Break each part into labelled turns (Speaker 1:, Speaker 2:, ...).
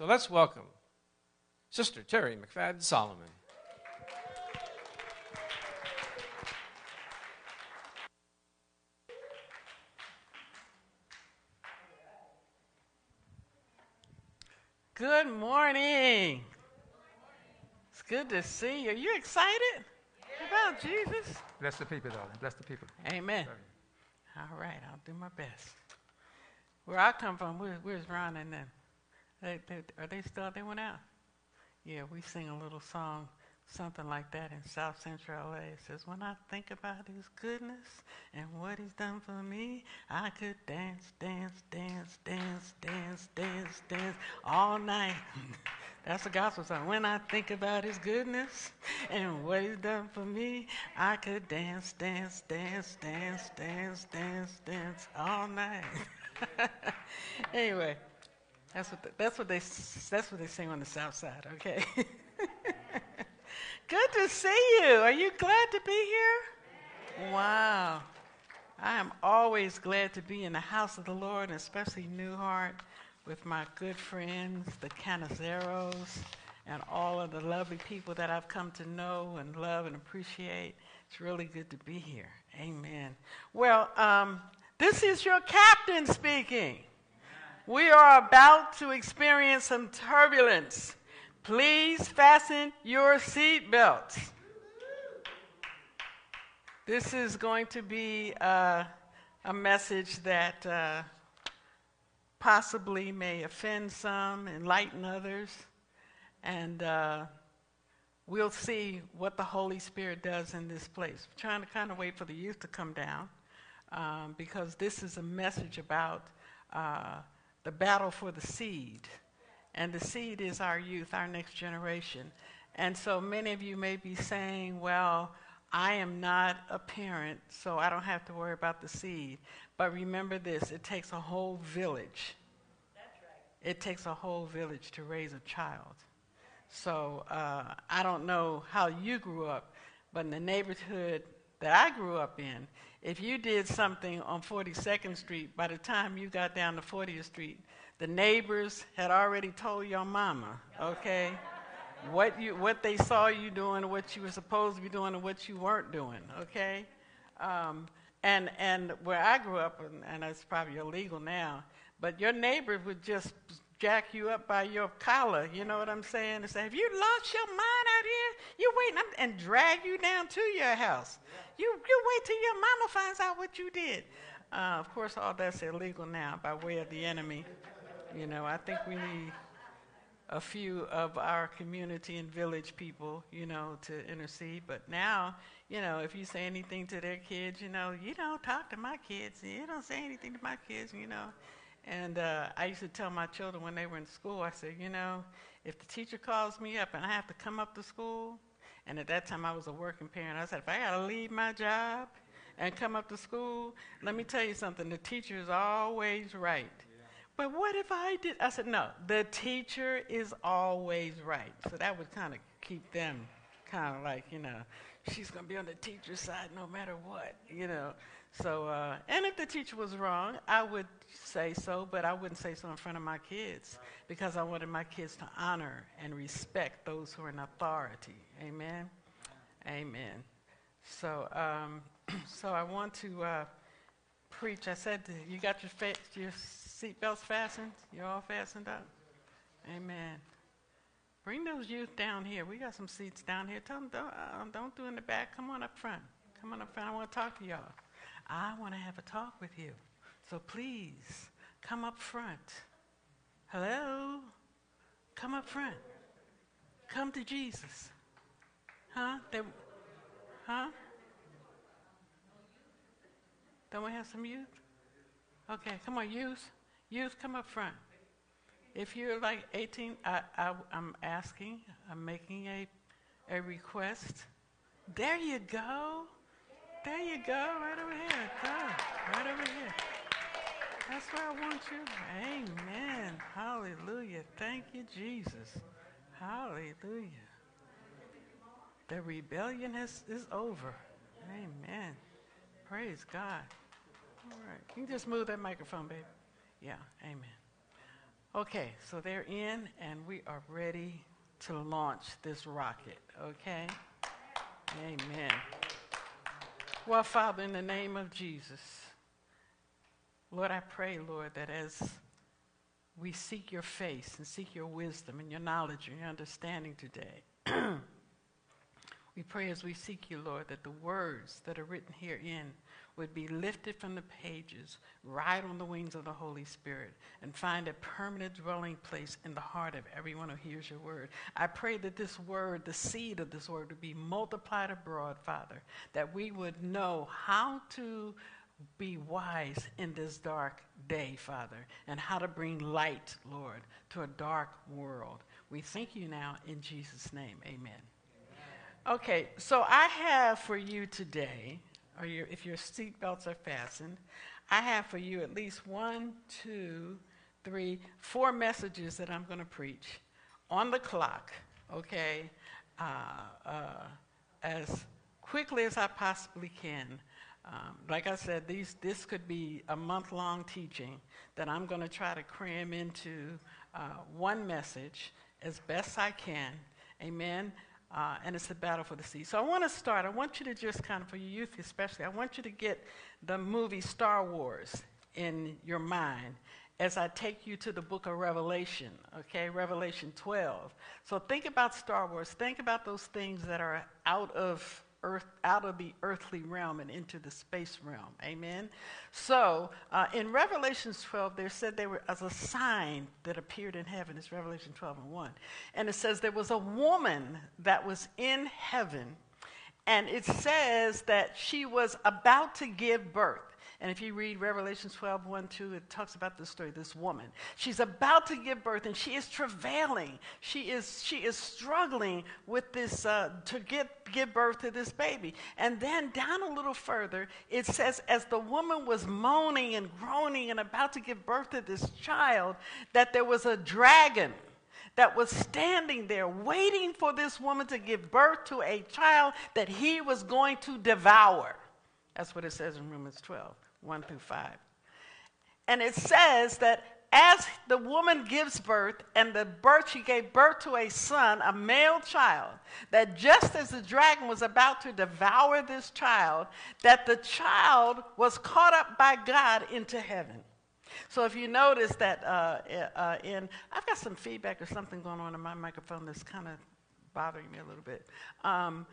Speaker 1: So let's welcome Sister Terry McFadden Solomon.
Speaker 2: Good morning. It's good to see you. Are you excited about Jesus?
Speaker 3: Bless the people, darling. Bless the people.
Speaker 2: Amen. All right, I'll do my best. Where I come from, where, where's Ron and them? They, they, are they still? They went out. Yeah, we sing a little song, something like that in South Central LA. It says, "When I think about His goodness and what He's done for me, I could dance, dance, dance, dance, dance, dance, dance all night." That's the gospel song. When I think about his goodness and what he's done for me, I could dance, dance, dance, dance, dance, dance, dance all night. anyway, that's what the, that's what they that's what they sing on the south side. Okay. Good to see you. Are you glad to be here? Wow. I am always glad to be in the house of the Lord, and especially New Heart, with my good friends, the Canizeros, and all of the lovely people that I've come to know and love and appreciate. It's really good to be here. Amen. Well, um, this is your captain speaking. We are about to experience some turbulence. Please fasten your seatbelts. This is going to be uh, a message that uh, possibly may offend some, enlighten others, and uh, we'll see what the Holy Spirit does in this place. We're trying to kind of wait for the youth to come down um, because this is a message about uh, the battle for the seed. And the seed is our youth, our next generation. And so many of you may be saying, well, I am not a parent, so I don't have to worry about the seed. But remember this it takes a whole village. Right. It takes a whole village to raise a child. So uh, I don't know how you grew up, but in the neighborhood that I grew up in, if you did something on 42nd Street, by the time you got down to 40th Street, the neighbors had already told your mama, okay, what you what they saw you doing, what you were supposed to be doing, and what you weren't doing, okay. Um, and and where I grew up, and, and it's probably illegal now, but your neighbors would just jack you up by your collar, you know what I'm saying? And say, Have you lost your mind out here? You waiting and drag you down to your house. You, you wait till your mama finds out what you did. Uh, of course, all that's illegal now by way of the enemy. You know, I think we need a few of our community and village people, you know, to intercede. But now, you know, if you say anything to their kids, you know, you don't talk to my kids. You don't say anything to my kids, you know. And uh, I used to tell my children when they were in school, I said, you know, if the teacher calls me up and I have to come up to school, and at that time I was a working parent, I said, if I got to leave my job and come up to school, let me tell you something, the teacher is always right. But what if I did? I said, no, the teacher is always right. So that would kind of keep them kind of like, you know, she's going to be on the teacher's side no matter what, you know. So, uh, and if the teacher was wrong, I would say so, but I wouldn't say so in front of my kids because I wanted my kids to honor and respect those who are in authority. Amen. Amen. So, um, so I want to uh, preach. I said, you got your, fa- your fastened? You're all fastened up? Amen. Bring those youth down here. We got some seats down here. Tell them don't, uh, don't do in the back. Come on up front. Come on up front. I want to talk to y'all. I want to have a talk with you. So please come up front. Hello? Come up front. Come to Jesus. Huh? They, huh? Don't we have some youth? Okay, come on, youth. Youth, come up front. If you're like 18, I, I, I'm asking, I'm making a, a request. There you go. There you go, right over here. Go, right over here. That's where I want you. Amen. Hallelujah. Thank you, Jesus. Hallelujah. The rebellion is, is over. Amen. Praise God. All right. Can you just move that microphone, baby. Yeah, amen. Okay, so they're in, and we are ready to launch this rocket, okay? Amen. Well, Father, in the name of Jesus, Lord, I pray, Lord, that as we seek your face and seek your wisdom and your knowledge and your understanding today, we pray as we seek you, Lord, that the words that are written herein would be lifted from the pages, ride on the wings of the Holy Spirit, and find a permanent dwelling place in the heart of everyone who hears your word. I pray that this word, the seed of this word, would be multiplied abroad, Father, that we would know how to be wise in this dark day, Father, and how to bring light, Lord, to a dark world. We thank you now in Jesus' name. Amen. Okay, so I have for you today or your, if your seatbelts are fastened, I have for you at least one, two, three, four messages that I'm going to preach on the clock, okay, uh, uh, as quickly as I possibly can. Um, like I said, these, this could be a month long teaching that I'm going to try to cram into uh, one message as best I can. Amen. Uh, and it's a battle for the sea. So I want to start. I want you to just kind of, for your youth especially, I want you to get the movie Star Wars in your mind as I take you to the book of Revelation, okay? Revelation 12. So think about Star Wars. Think about those things that are out of earth, out of the earthly realm and into the space realm. Amen. So uh, in Revelation 12, there said there was a sign that appeared in heaven. It's Revelation 12 and 1. And it says there was a woman that was in heaven, and it says that she was about to give birth. And if you read Revelation 12, 1, 2, it talks about this story, this woman. She's about to give birth and she is travailing. She is, she is struggling with this, uh, to get, give birth to this baby. And then down a little further, it says, as the woman was moaning and groaning and about to give birth to this child, that there was a dragon that was standing there waiting for this woman to give birth to a child that he was going to devour. That's what it says in Romans 12. 1 through 5. And it says that as the woman gives birth, and the birth, she gave birth to a son, a male child, that just as the dragon was about to devour this child, that the child was caught up by God into heaven. So if you notice that uh, uh, in, I've got some feedback or something going on in my microphone that's kind of bothering me a little bit. Um,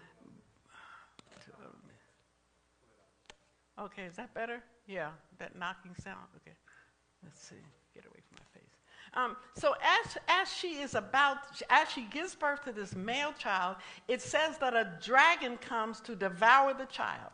Speaker 2: okay, is that better? Yeah, that knocking sound. Okay, let's see. Get away from my face. Um, so as as she is about, as she gives birth to this male child, it says that a dragon comes to devour the child.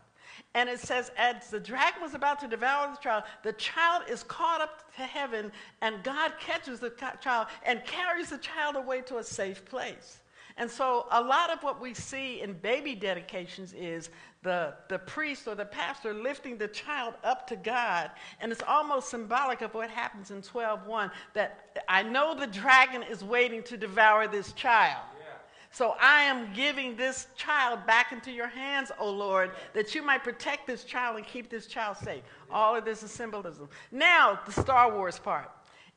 Speaker 2: And it says, as the dragon was about to devour the child, the child is caught up to heaven, and God catches the child and carries the child away to a safe place. And so, a lot of what we see in baby dedications is the, the priest or the pastor lifting the child up to God. And it's almost symbolic of what happens in 12:1 that I know the dragon is waiting to devour this child. So I am giving this child back into your hands, O Lord, that you might protect this child and keep this child safe. All of this is symbolism. Now, the Star Wars part.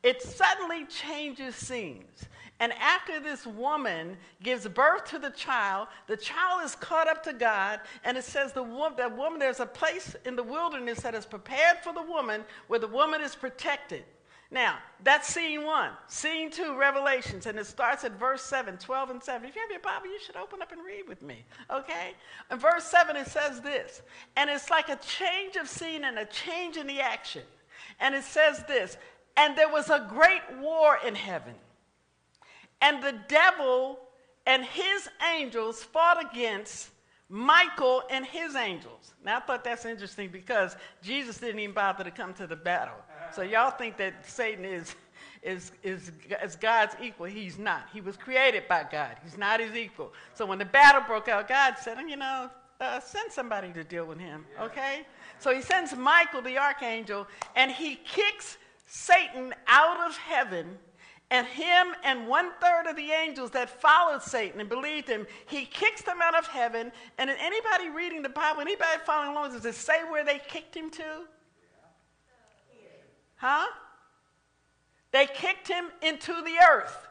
Speaker 2: It suddenly changes scenes. And after this woman gives birth to the child, the child is caught up to God, and it says the woman, that woman, there's a place in the wilderness that is prepared for the woman where the woman is protected. Now, that's scene one. Scene two, Revelations, and it starts at verse 7, 12 and 7. If you have your Bible, you should open up and read with me, okay? In verse 7, it says this, and it's like a change of scene and a change in the action. And it says this, and there was a great war in heaven. And the devil and his angels fought against Michael and his angels. Now, I thought that's interesting because Jesus didn't even bother to come to the battle. So, y'all think that Satan is, is, is, is God's equal. He's not. He was created by God, he's not his equal. So, when the battle broke out, God said, you know, uh, send somebody to deal with him, okay? So, he sends Michael, the archangel, and he kicks Satan out of heaven and him and one third of the angels that followed Satan and believed him, he kicks them out of heaven. And anybody reading the Bible, anybody following along, does it say where they kicked him to? Huh? They kicked him into the earth.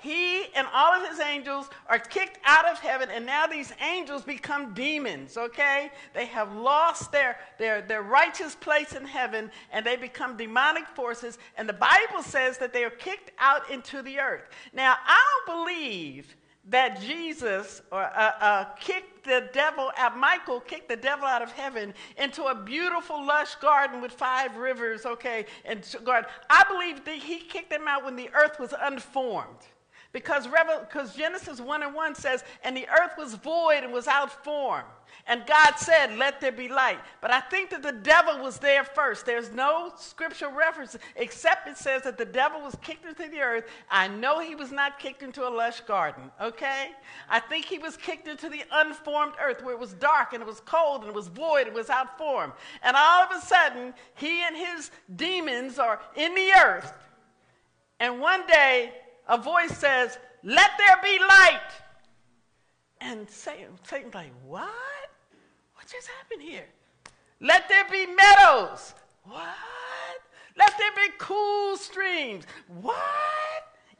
Speaker 2: He and all of his angels are kicked out of heaven, and now these angels become demons, okay? They have lost their, their, their righteous place in heaven, and they become demonic forces, and the Bible says that they are kicked out into the earth. Now, I don't believe that Jesus or uh, uh, kicked the devil out, Michael kicked the devil out of heaven into a beautiful, lush garden with five rivers, okay, and garden. I believe that he kicked him out when the earth was unformed. Because, because Genesis 1 and 1 says, and the earth was void and was out form. And God said, Let there be light. But I think that the devil was there first. There's no scriptural reference except it says that the devil was kicked into the earth. I know he was not kicked into a lush garden, okay? I think he was kicked into the unformed earth where it was dark and it was cold and it was void and it was out form. And all of a sudden, he and his demons are in the earth. And one day, a voice says, Let there be light. And Satan, Satan's like, What? What just happened here? Let there be meadows. What? Let there be cool streams. What?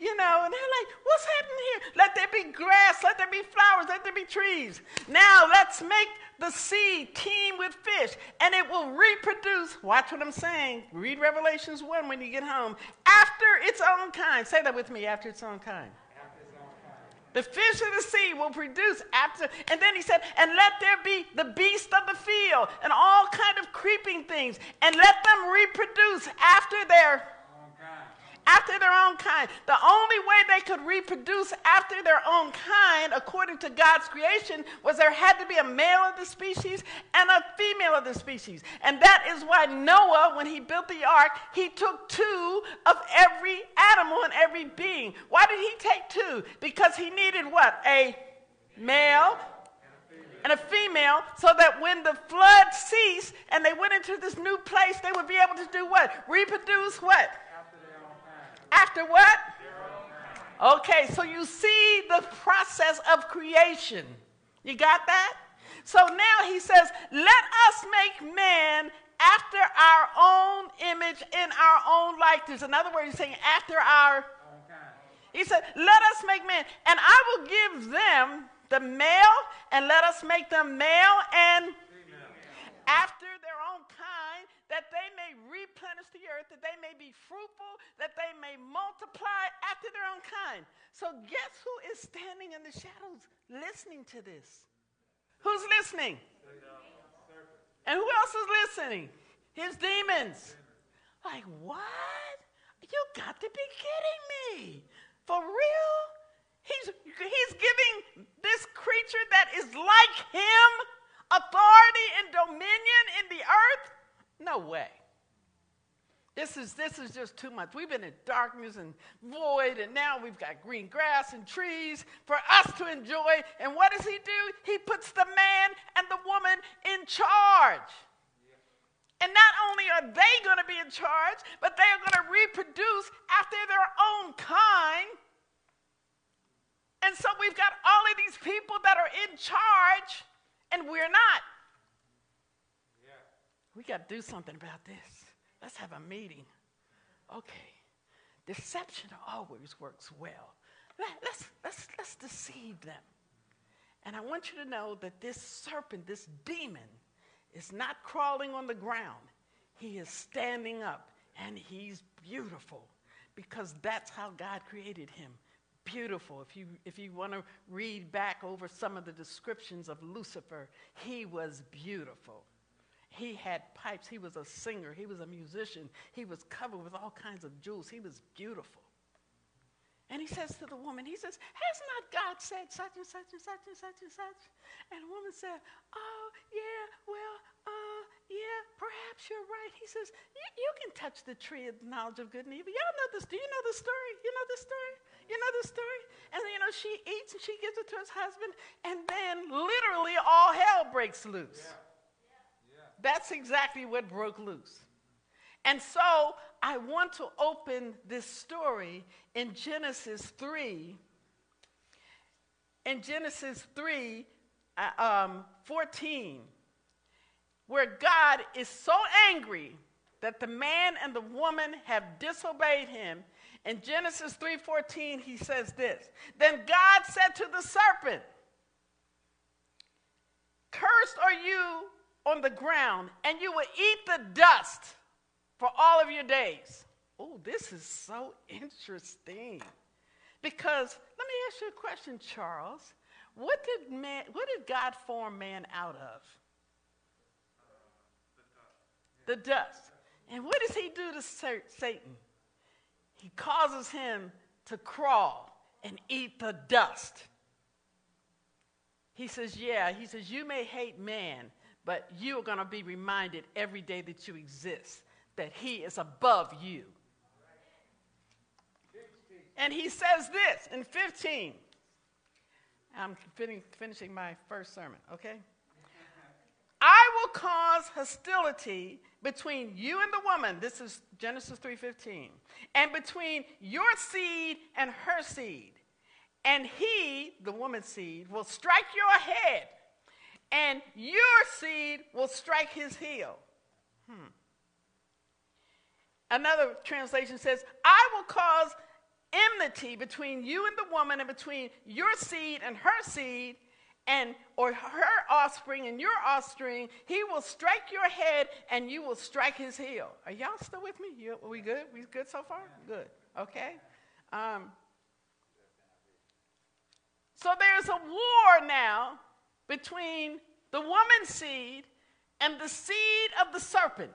Speaker 2: You know, and they're like, what's happening here? Let there be grass, let there be flowers, let there be trees. Now let's make the sea teem with fish, and it will reproduce. Watch what I'm saying. Read Revelations 1 when you get home. After its own kind. Say that with me, after its own kind. The fish of the sea will produce after, and then he said, and let there be the beast of the field and all kind of creeping things, and let them reproduce after their after their own kind. The only way they could reproduce after their own kind, according to God's creation, was there had to be a male of the species and a female of the species. And that is why Noah, when he built the ark, he took two of every animal and every being. Why did he take two? Because he needed what? A male and a female so that when the flood ceased and they went into this new place, they would be able to do what? Reproduce what? After what? Okay, so you see the process of creation. You got that? So now he says, let us make man after our own image in our own likeness. In other words, he's saying after our. He said, let us make man, and I will give them the male, and let us make them male and after their own kind, that they may replenish the earth, that they may be fruitful, that they may multiply after their own kind. So, guess who is standing in the shadows listening to this? Who's listening? And who else is listening? His demons. Like, what? You got to be kidding me. For real? He's, he's giving this creature that is like him authority and dominion in the earth? No way. This is, this is just too much. We've been in darkness and void, and now we've got green grass and trees for us to enjoy. And what does he do? He puts the man and the woman in charge. And not only are they going to be in charge, but they are going to reproduce after their own kind. And so we've got all of these people that are in charge and we're not. Yeah. We got to do something about this. Let's have a meeting. Okay. Deception always works well. Let's, let's, let's deceive them. And I want you to know that this serpent, this demon, is not crawling on the ground. He is standing up and he's beautiful because that's how God created him beautiful. If you, if you want to read back over some of the descriptions of Lucifer, he was beautiful. He had pipes. He was a singer. He was a musician. He was covered with all kinds of jewels. He was beautiful. And he says to the woman, he says, Has not God said such and such and such and such and such? And the woman said, Oh, yeah, well, uh, yeah, perhaps you're right. He says, You can touch the tree of knowledge of good and evil. Y'all know this. Do you know the story? You know the story? You know the story? And you know, she eats and she gives it to his husband, and then literally all hell breaks loose. Yeah. That's exactly what broke loose. And so I want to open this story in Genesis 3. In Genesis 3, uh, um, 14, where God is so angry that the man and the woman have disobeyed him. In Genesis 3:14 he says this. Then God said to the serpent, Cursed are you on the ground, and you will eat the dust for all of your days. Oh, this is so interesting. Because let me ask you a question, Charles. What did man what did God form man out of? The dust. And what does he do to Satan? He causes him to crawl and eat the dust. He says, Yeah, he says, You may hate man, but you are going to be reminded every day that you exist that he is above you. And he says this in 15. I'm fin- finishing my first sermon, okay? I will cause hostility between you and the woman. This is Genesis 3:15. And between your seed and her seed. And he, the woman's seed, will strike your head, and your seed will strike his heel. Hmm. Another translation says, I will cause enmity between you and the woman, and between your seed and her seed, and or her offspring and your offspring. He will strike your head, and you will strike his heel. Are y'all still with me? You, are we good? We good so far? Good. Okay. Um, so there's a war now between the woman's seed and the seed of the serpent.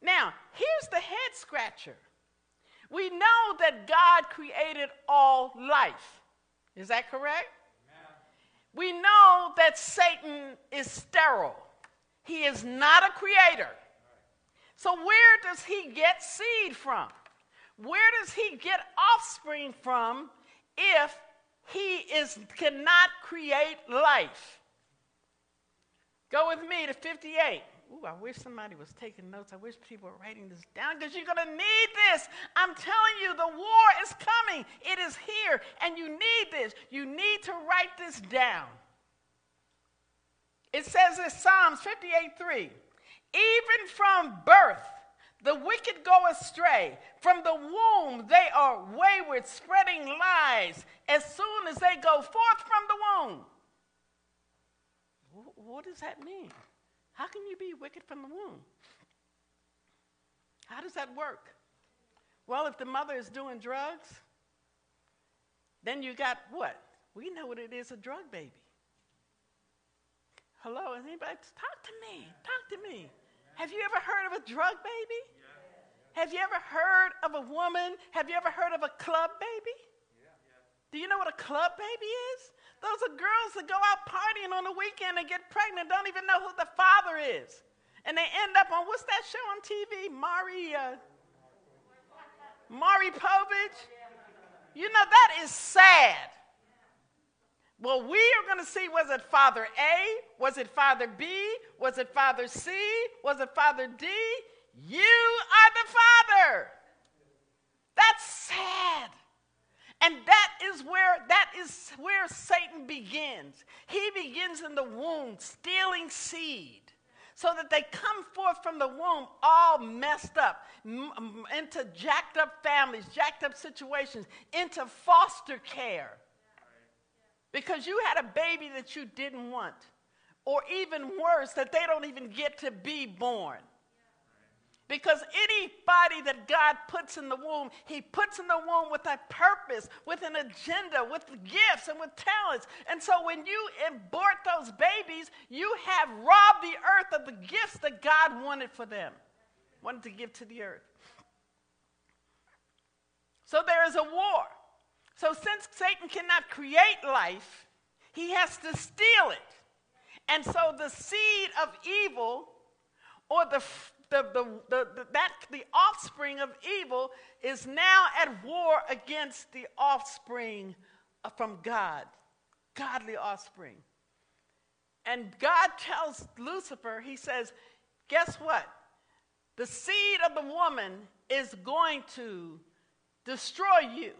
Speaker 2: Now, here's the head scratcher. We know that God created all life. Is that correct? Amen. We know that Satan is sterile. He is not a creator. So, where does he get seed from? Where does he get offspring from if he is, cannot create life? Go with me to 58. Ooh, I wish somebody was taking notes. I wish people were writing this down because you're going to need this. I'm telling you, the war is coming. It is here, and you need this. You need to write this down. It says in Psalms 58 3 Even from birth, the wicked go astray. From the womb, they are wayward, spreading lies as soon as they go forth from the womb. What does that mean? How can you be wicked from the womb? How does that work? Well, if the mother is doing drugs, then you got what? We know what it is a drug baby. Hello, anybody? Talk to me. Talk to me. Have you ever heard of a drug baby? Have you ever heard of a woman? Have you ever heard of a club baby? Do you know what a club baby is? Those are girls that go out partying on the weekend and get pregnant, don't even know who the father is. And they end up on, what's that show on TV? Mari, uh, Maury Povich? You know, that is sad. Well, we are going to see was it Father A? Was it Father B? Was it Father C? Was it Father D? You are the Father. That's sad. And that is where that is where Satan begins. He begins in the womb stealing seed so that they come forth from the womb all messed up into jacked up families, jacked up situations, into foster care. Because you had a baby that you didn't want, or even worse, that they don't even get to be born. Because anybody that God puts in the womb, He puts in the womb with a purpose, with an agenda, with gifts, and with talents. And so when you abort those babies, you have robbed the earth of the gifts that God wanted for them, wanted to give to the earth. So there is a war. So since Satan cannot create life, he has to steal it. And so the seed of evil or the the, the, the, that, the offspring of evil is now at war against the offspring from God, godly offspring. And God tells Lucifer, He says, Guess what? The seed of the woman is going to destroy you.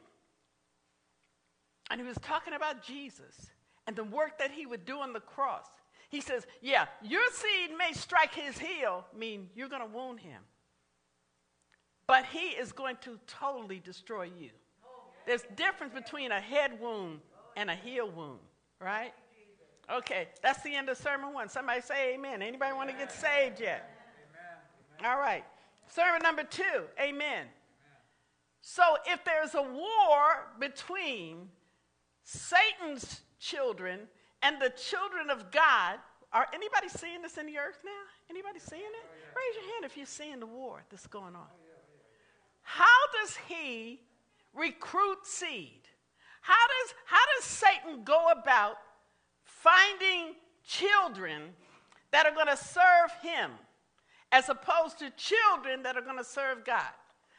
Speaker 2: And he was talking about Jesus and the work that he would do on the cross. He says, Yeah, your seed may strike his heel, mean you're going to wound him. But he is going to totally destroy you. There's difference between a head wound and a heel wound, right? Okay, that's the end of sermon one. Somebody say amen. Anybody want to get saved yet? Amen. All right. Sermon number two, amen. So if there's a war between Satan's children and the children of God, are anybody seeing this in the earth now? Anybody seeing it? Raise your hand if you're seeing the war that's going on. How does he recruit seed? How does, how does Satan go about finding children that are going to serve him as opposed to children that are going to serve God?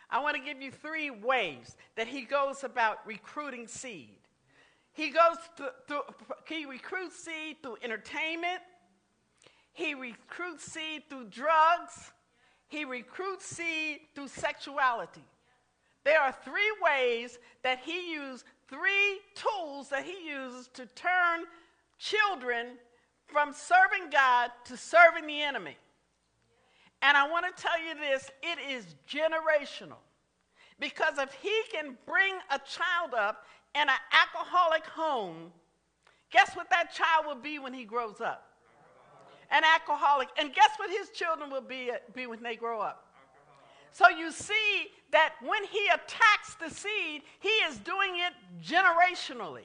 Speaker 2: I want to give you three ways that he goes about recruiting seed. He goes through, he recruits seed through entertainment. He recruits seed through drugs. He recruits seed through sexuality. There are three ways that he uses, three tools that he uses to turn children from serving God to serving the enemy. And I want to tell you this it is generational. Because if he can bring a child up in an alcoholic home, guess what that child will be when he grows up? An alcoholic. And guess what his children will be, be when they grow up? So you see that when he attacks the seed, he is doing it generationally.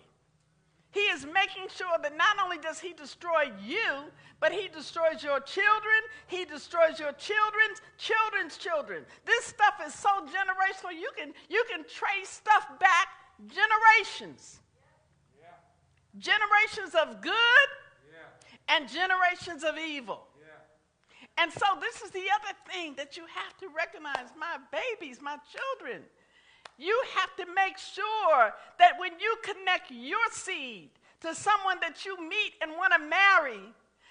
Speaker 2: He is making sure that not only does he destroy you, but he destroys your children, he destroys your children's children's children. This stuff is so generational, you can, you can trace stuff back generations. Yeah. Generations of good yeah. and generations of evil. Yeah. And so, this is the other thing that you have to recognize my babies, my children. You have to make sure that when you connect your seed to someone that you meet and want to marry,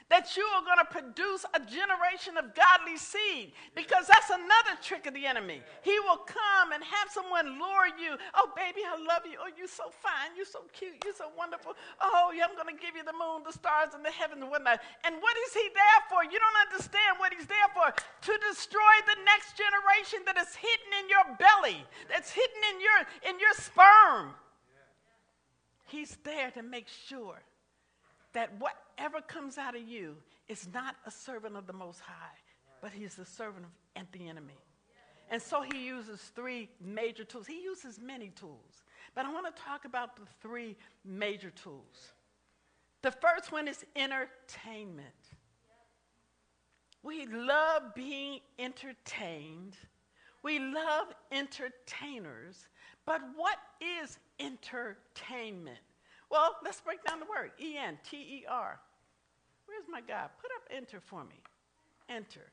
Speaker 2: that you are going to produce a generation of godly seed because that's another trick of the enemy. He will come and have someone lure you. Oh, baby, I love you. Oh, you're so fine. You're so cute. You're so wonderful. Oh, yeah, I'm going to give you the moon, the stars, and the heavens and whatnot. And what is he there for? You don't understand what he's there for. To destroy the next generation that is hidden in your belly, that's hidden in your, in your sperm. He's there to make sure that whatever comes out of you is not a servant of the Most High, but he's the servant of the enemy. And so he uses three major tools. He uses many tools, but I want to talk about the three major tools. The first one is entertainment. We love being entertained. We love entertainers. But what is entertainment? Well, let's break down the word E N T E R. Where's my guy? Put up enter for me. Enter.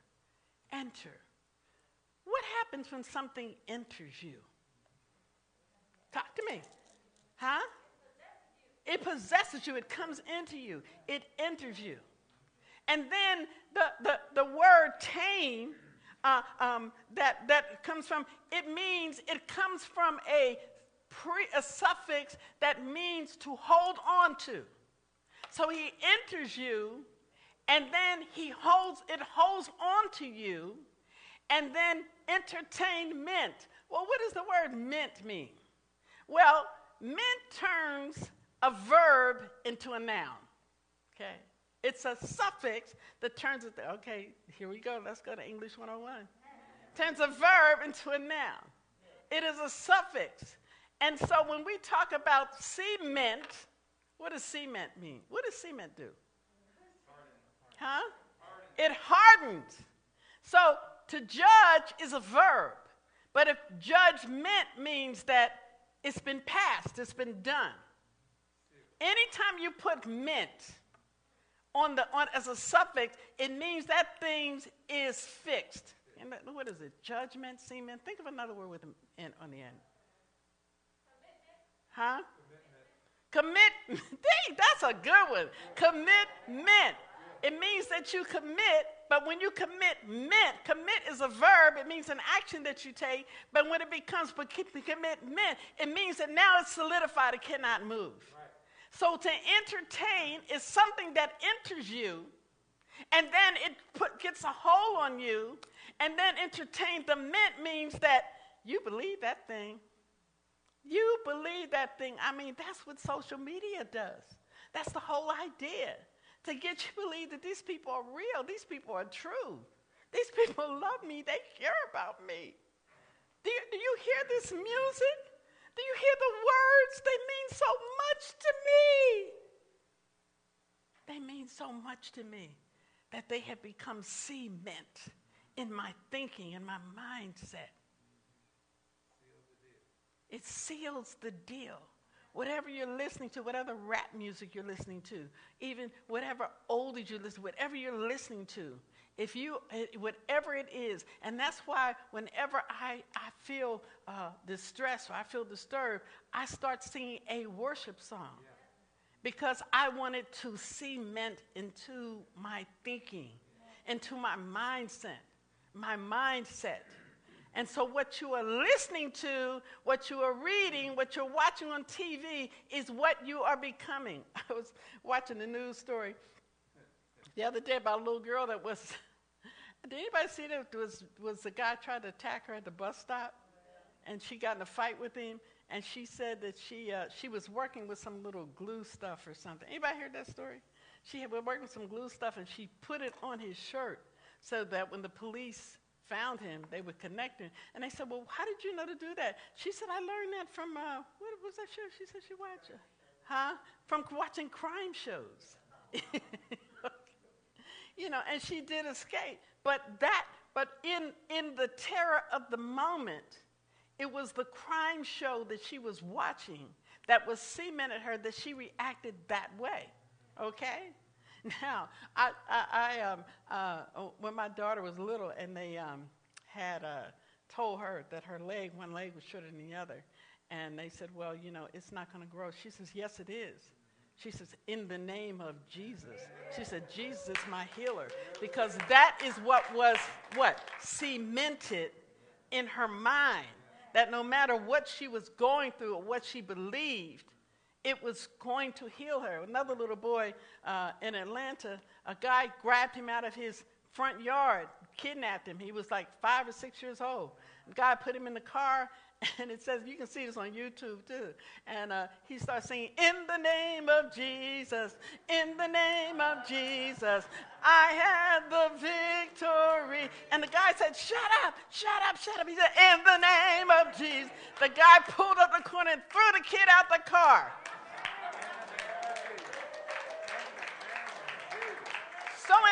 Speaker 2: Enter. What happens when something enters you? Talk to me. Huh? It possesses you. It comes into you. It enters you. And then the, the, the word tame uh, um, that, that comes from, it means it comes from a pre, a suffix that means to hold on to. So he enters you, and then he holds it holds on to you, and then entertainment. Well, what does the word meant mean? Well, meant turns a verb into a noun. Okay. It's a suffix that turns it, okay, here we go. Let's go to English 101. Turns a verb into a noun. It is a suffix. And so when we talk about cement, what does cement mean? What does cement do? Huh? It hardens. So to judge is a verb. But if judgment means that it's been passed, it's been done. Anytime you put mint on the on as a suffix, it means that thing is fixed. And what is it? Judgment, cement. Think of another word with an on the end. Huh? Commit. Dang, that's a good one. Commitment. It means that you commit, but when you commit, meant, commit is a verb. It means an action that you take. But when it becomes commitment, it means that now it's solidified. It cannot move. So to entertain is something that enters you, and then it put, gets a hold on you, and then entertain the mint means that you believe that thing. You believe that thing. I mean, that's what social media does. That's the whole idea to get you to believe that these people are real, these people are true. These people love me, they care about me. Do you, do you hear this music? Do you hear the words? They mean so much to me. They mean so much to me that they have become cement in my thinking in my mindset. It seals the deal. Whatever you're listening to, whatever rap music you're listening to, even whatever oldies you listen, whatever you're listening to, if you, eh, whatever it is, and that's why whenever I, I feel uh, distressed or I feel disturbed, I start singing a worship song yeah. because I want it to cement into my thinking, into my mindset, my mindset. And so, what you are listening to, what you are reading, what you're watching on TV is what you are becoming. I was watching a news story the other day about a little girl that was. Did anybody see that? Was, was the guy trying to attack her at the bus stop? And she got in a fight with him. And she said that she, uh, she was working with some little glue stuff or something. Anybody heard that story? She had been working with some glue stuff and she put it on his shirt so that when the police found him, they would connect him. And they said, Well, how did you know to do that? She said, I learned that from, uh, what was that show she said she watched? it. Huh? From watching crime shows. you know, and she did escape. But that, but in, in the terror of the moment, it was the crime show that she was watching that was cemented her that she reacted that way. Okay? Now, I, I, I um, uh, oh, when my daughter was little and they um, had uh, told her that her leg, one leg was shorter than the other, and they said, well, you know, it's not going to grow. She says, yes, it is. She says, in the name of Jesus. She said, Jesus is my healer. Because that is what was, what? Cemented in her mind. That no matter what she was going through or what she believed, it was going to heal her. Another little boy uh, in Atlanta, a guy grabbed him out of his front yard, kidnapped him. He was like five or six years old. The guy put him in the car, and it says, you can see this on YouTube too. And uh, he starts singing, In the name of Jesus, in the name of Jesus, I had the victory. And the guy said, Shut up, shut up, shut up. He said, In the name of Jesus. The guy pulled up the corner and threw the kid out the car.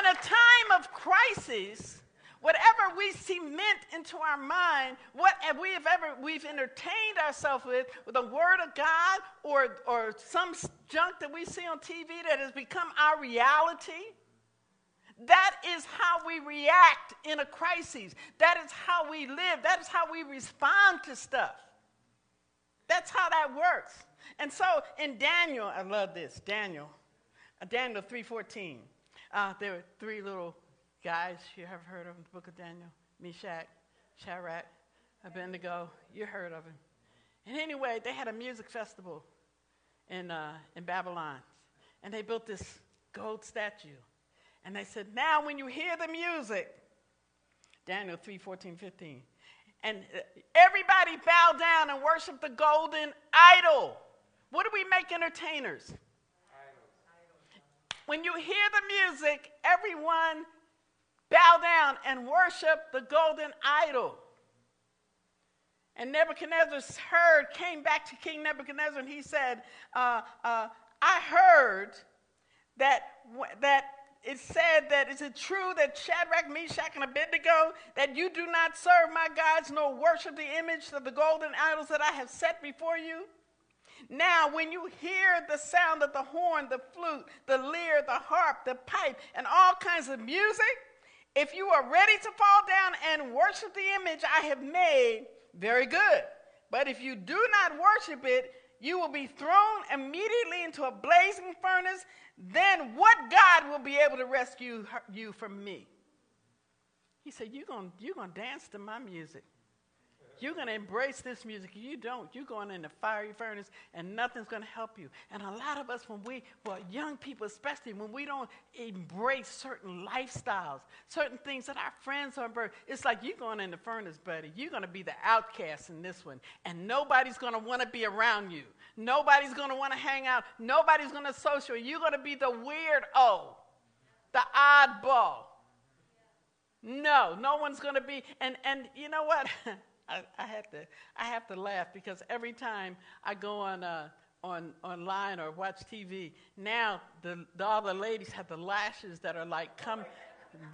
Speaker 2: In a time of crisis, whatever we cement into our mind, what we have ever we've entertained ourselves with, with the Word of God or or some junk that we see on TV that has become our reality. That is how we react in a crisis. That is how we live. That is how we respond to stuff. That's how that works. And so in Daniel, I love this. Daniel, uh, Daniel 3:14. Uh, there were three little guys you have heard of in the book of Daniel Meshach, Shadrach, Abednego. You heard of him. And anyway, they had a music festival in, uh, in Babylon. And they built this gold statue. And they said, Now, when you hear the music, Daniel 3 14, 15, and uh, everybody bow down and worship the golden idol. What do we make entertainers? When you hear the music, everyone bow down and worship the golden idol. And Nebuchadnezzar heard, came back to King Nebuchadnezzar, and he said, uh, uh, I heard that, that it said that is it true that Shadrach, Meshach, and Abednego, that you do not serve my gods nor worship the image of the golden idols that I have set before you? Now, when you hear the sound of the horn, the flute, the lyre, the harp, the pipe, and all kinds of music, if you are ready to fall down and worship the image I have made, very good. But if you do not worship it, you will be thrown immediately into a blazing furnace. Then what God will be able to rescue you from me? He said, You're going you're gonna dance to my music. You're going to embrace this music. You don't, you're going in the fiery furnace and nothing's going to help you. And a lot of us, when we, well, young people especially, when we don't embrace certain lifestyles, certain things that our friends are, it's like you're going in the furnace, buddy. You're going to be the outcast in this one. And nobody's going to want to be around you. Nobody's going to want to hang out. Nobody's going to social. You're going to be the weirdo, the oddball. No, no one's going to be. And, and you know what? I, I, have to, I have to laugh because every time I go on, uh, on online or watch TV, now the, the, all the ladies have the lashes that are like come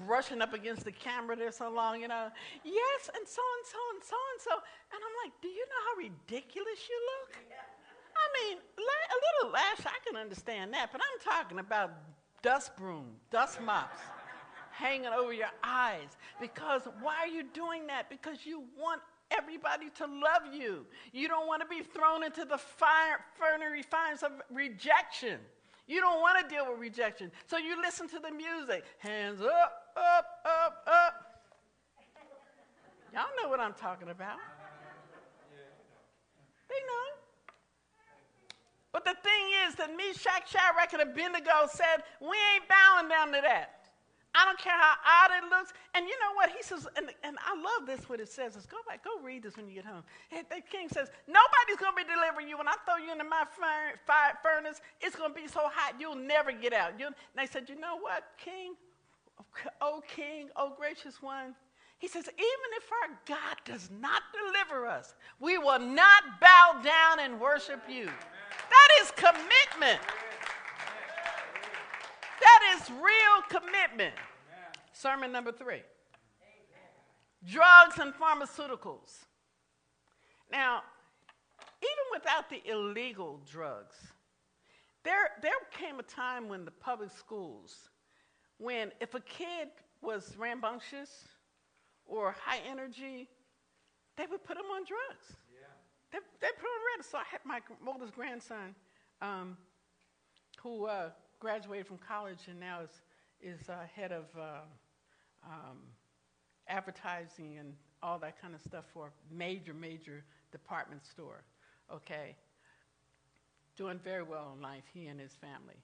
Speaker 2: brushing up against the camera there so long, you know. Yes, and so and so and so and so. And I'm like, do you know how ridiculous you look? I mean, a little lash, I can understand that, but I'm talking about dust broom, dust mops hanging over your eyes. Because why are you doing that? Because you want everybody to love you. You don't want to be thrown into the fire, fiery fires of rejection. You don't want to deal with rejection. So you listen to the music. Hands up, up, up, up. Y'all know what I'm talking about. They know. But the thing is that Meshach, Shadrach, and Abednego said, we ain't bowing down to that. I don't care how odd it looks. And you know what? He says, and, and I love this what it says. Is go back, go read this when you get home. The king says, Nobody's going to be delivering you. When I throw you into my fire, fire furnace, it's going to be so hot you'll never get out. You'll, and they said, You know what, king? Oh, king, oh, gracious one. He says, Even if our God does not deliver us, we will not bow down and worship you. That is commitment. That is real commitment. Amen. Sermon number three Amen. drugs and pharmaceuticals. Now, even without the illegal drugs, there, there came a time when the public schools, when if a kid was rambunctious or high energy, they would put him on drugs. Yeah. They, they put him on drugs. So I had my oldest grandson, um, who uh, graduated from college and now is, is uh, head of uh, um, advertising and all that kind of stuff for a major, major department store. Okay. Doing very well in life, he and his family.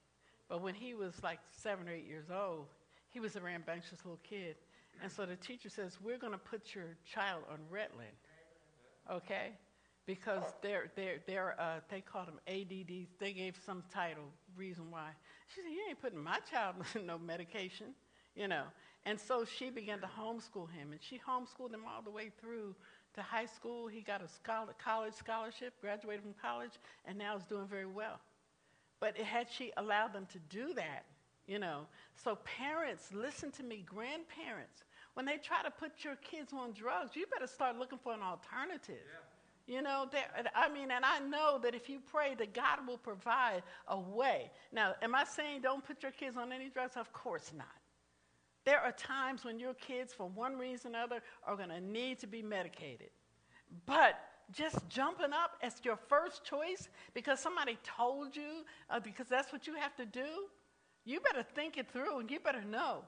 Speaker 2: But when he was like seven or eight years old, he was a rambunctious little kid. And so the teacher says, We're going to put your child on Ritalin. Okay? Because they're, they're, they're, uh, they called them ADD. They gave some title, reason why. She said, You ain't putting my child on no medication, you know. And so she began to homeschool him, and she homeschooled him all the way through to high school. He got a scholar, college scholarship, graduated from college, and now is doing very well. But had she allowed them to do that, you know, so parents, listen to me, grandparents, when they try to put your kids on drugs, you better start looking for an alternative. Yeah. You know, I mean, and I know that if you pray, that God will provide a way. Now, am I saying don't put your kids on any drugs? Of course not. There are times when your kids, for one reason or other, are going to need to be medicated. But just jumping up as your first choice because somebody told you, uh, because that's what you have to do, you better think it through and you better know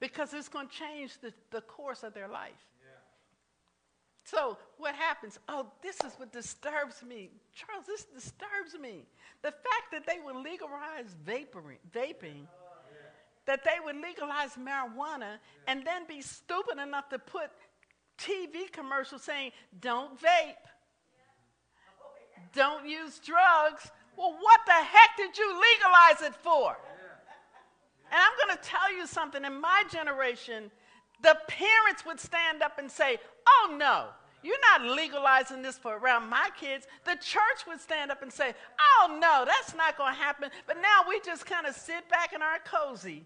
Speaker 2: because it's going to change the, the course of their life. So what happens? Oh, this is what disturbs me. Charles, this disturbs me. The fact that they would legalize vaporing, vaping, that they would legalize marijuana, and then be stupid enough to put TV commercials saying, don't vape, don't use drugs. Well, what the heck did you legalize it for? And I'm going to tell you something. In my generation, the parents would stand up and say, Oh, no, you're not legalizing this for around my kids. The church would stand up and say, Oh, no, that's not going to happen. But now we just kind of sit back in our cozy,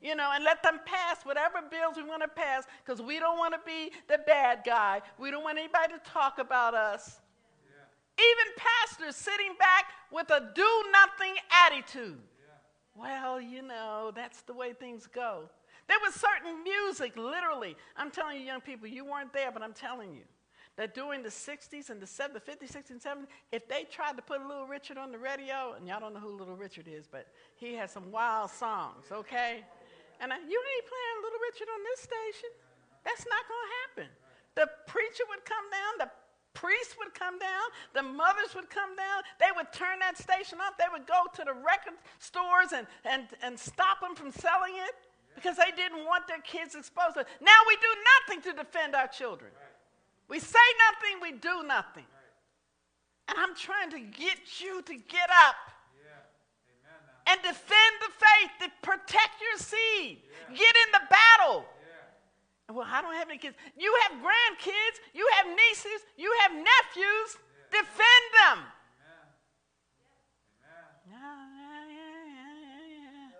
Speaker 2: you know, and let them pass whatever bills we want to pass because we don't want to be the bad guy. We don't want anybody to talk about us. Even pastors sitting back with a do nothing attitude. Yeah. Well, you know, that's the way things go. There was certain music, literally. I'm telling you, young people, you weren't there, but I'm telling you that during the 60s and the 70s, 50s, 60s, and 70s, if they tried to put Little Richard on the radio, and y'all don't know who Little Richard is, but he has some wild songs, okay? And I, you ain't playing Little Richard on this station. That's not going to happen. The preacher would come down, the priests would come down, the mothers would come down. They would turn that station off. They would go to the record stores and, and, and stop them from selling it because they didn't want their kids exposed to it. Now we do nothing to defend our children. We say nothing, we do nothing. And I'm trying to get you to get up and defend the faith, to protect your seed, get in the battle. Well, I don't have any kids. You have grandkids, you have nieces, you have nephews. Defend them. Yeah, yeah, yeah, yeah, yeah.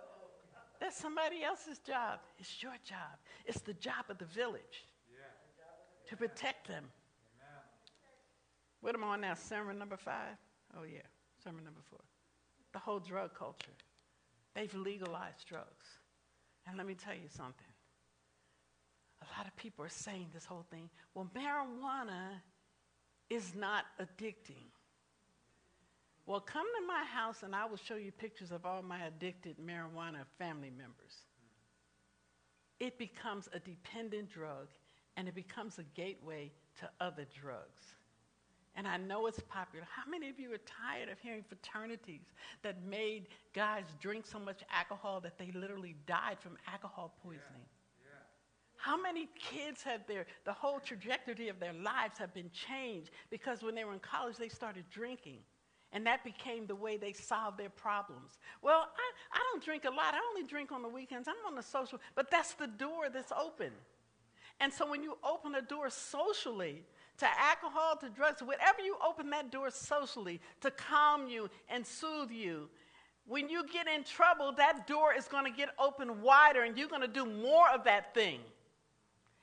Speaker 2: That's somebody else's job. It's your job. It's the job of the village to protect them. What am I on now? Sermon number five? Oh, yeah, sermon number four. The whole drug culture. They've legalized drugs. And let me tell you something. A lot of people are saying this whole thing well, marijuana is not addicting. Well, come to my house and I will show you pictures of all my addicted marijuana family members. It becomes a dependent drug and it becomes a gateway to other drugs. And I know it's popular. How many of you are tired of hearing fraternities that made guys drink so much alcohol that they literally died from alcohol poisoning? How many kids have their, the whole trajectory of their lives have been changed because when they were in college they started drinking? And that became the way they solved their problems. Well, I, I don't drink a lot. I only drink on the weekends. I'm on the social, but that's the door that's open. And so when you open a door socially to alcohol, to drugs, whatever you open that door socially to calm you and soothe you, when you get in trouble, that door is going to get open wider and you're going to do more of that thing.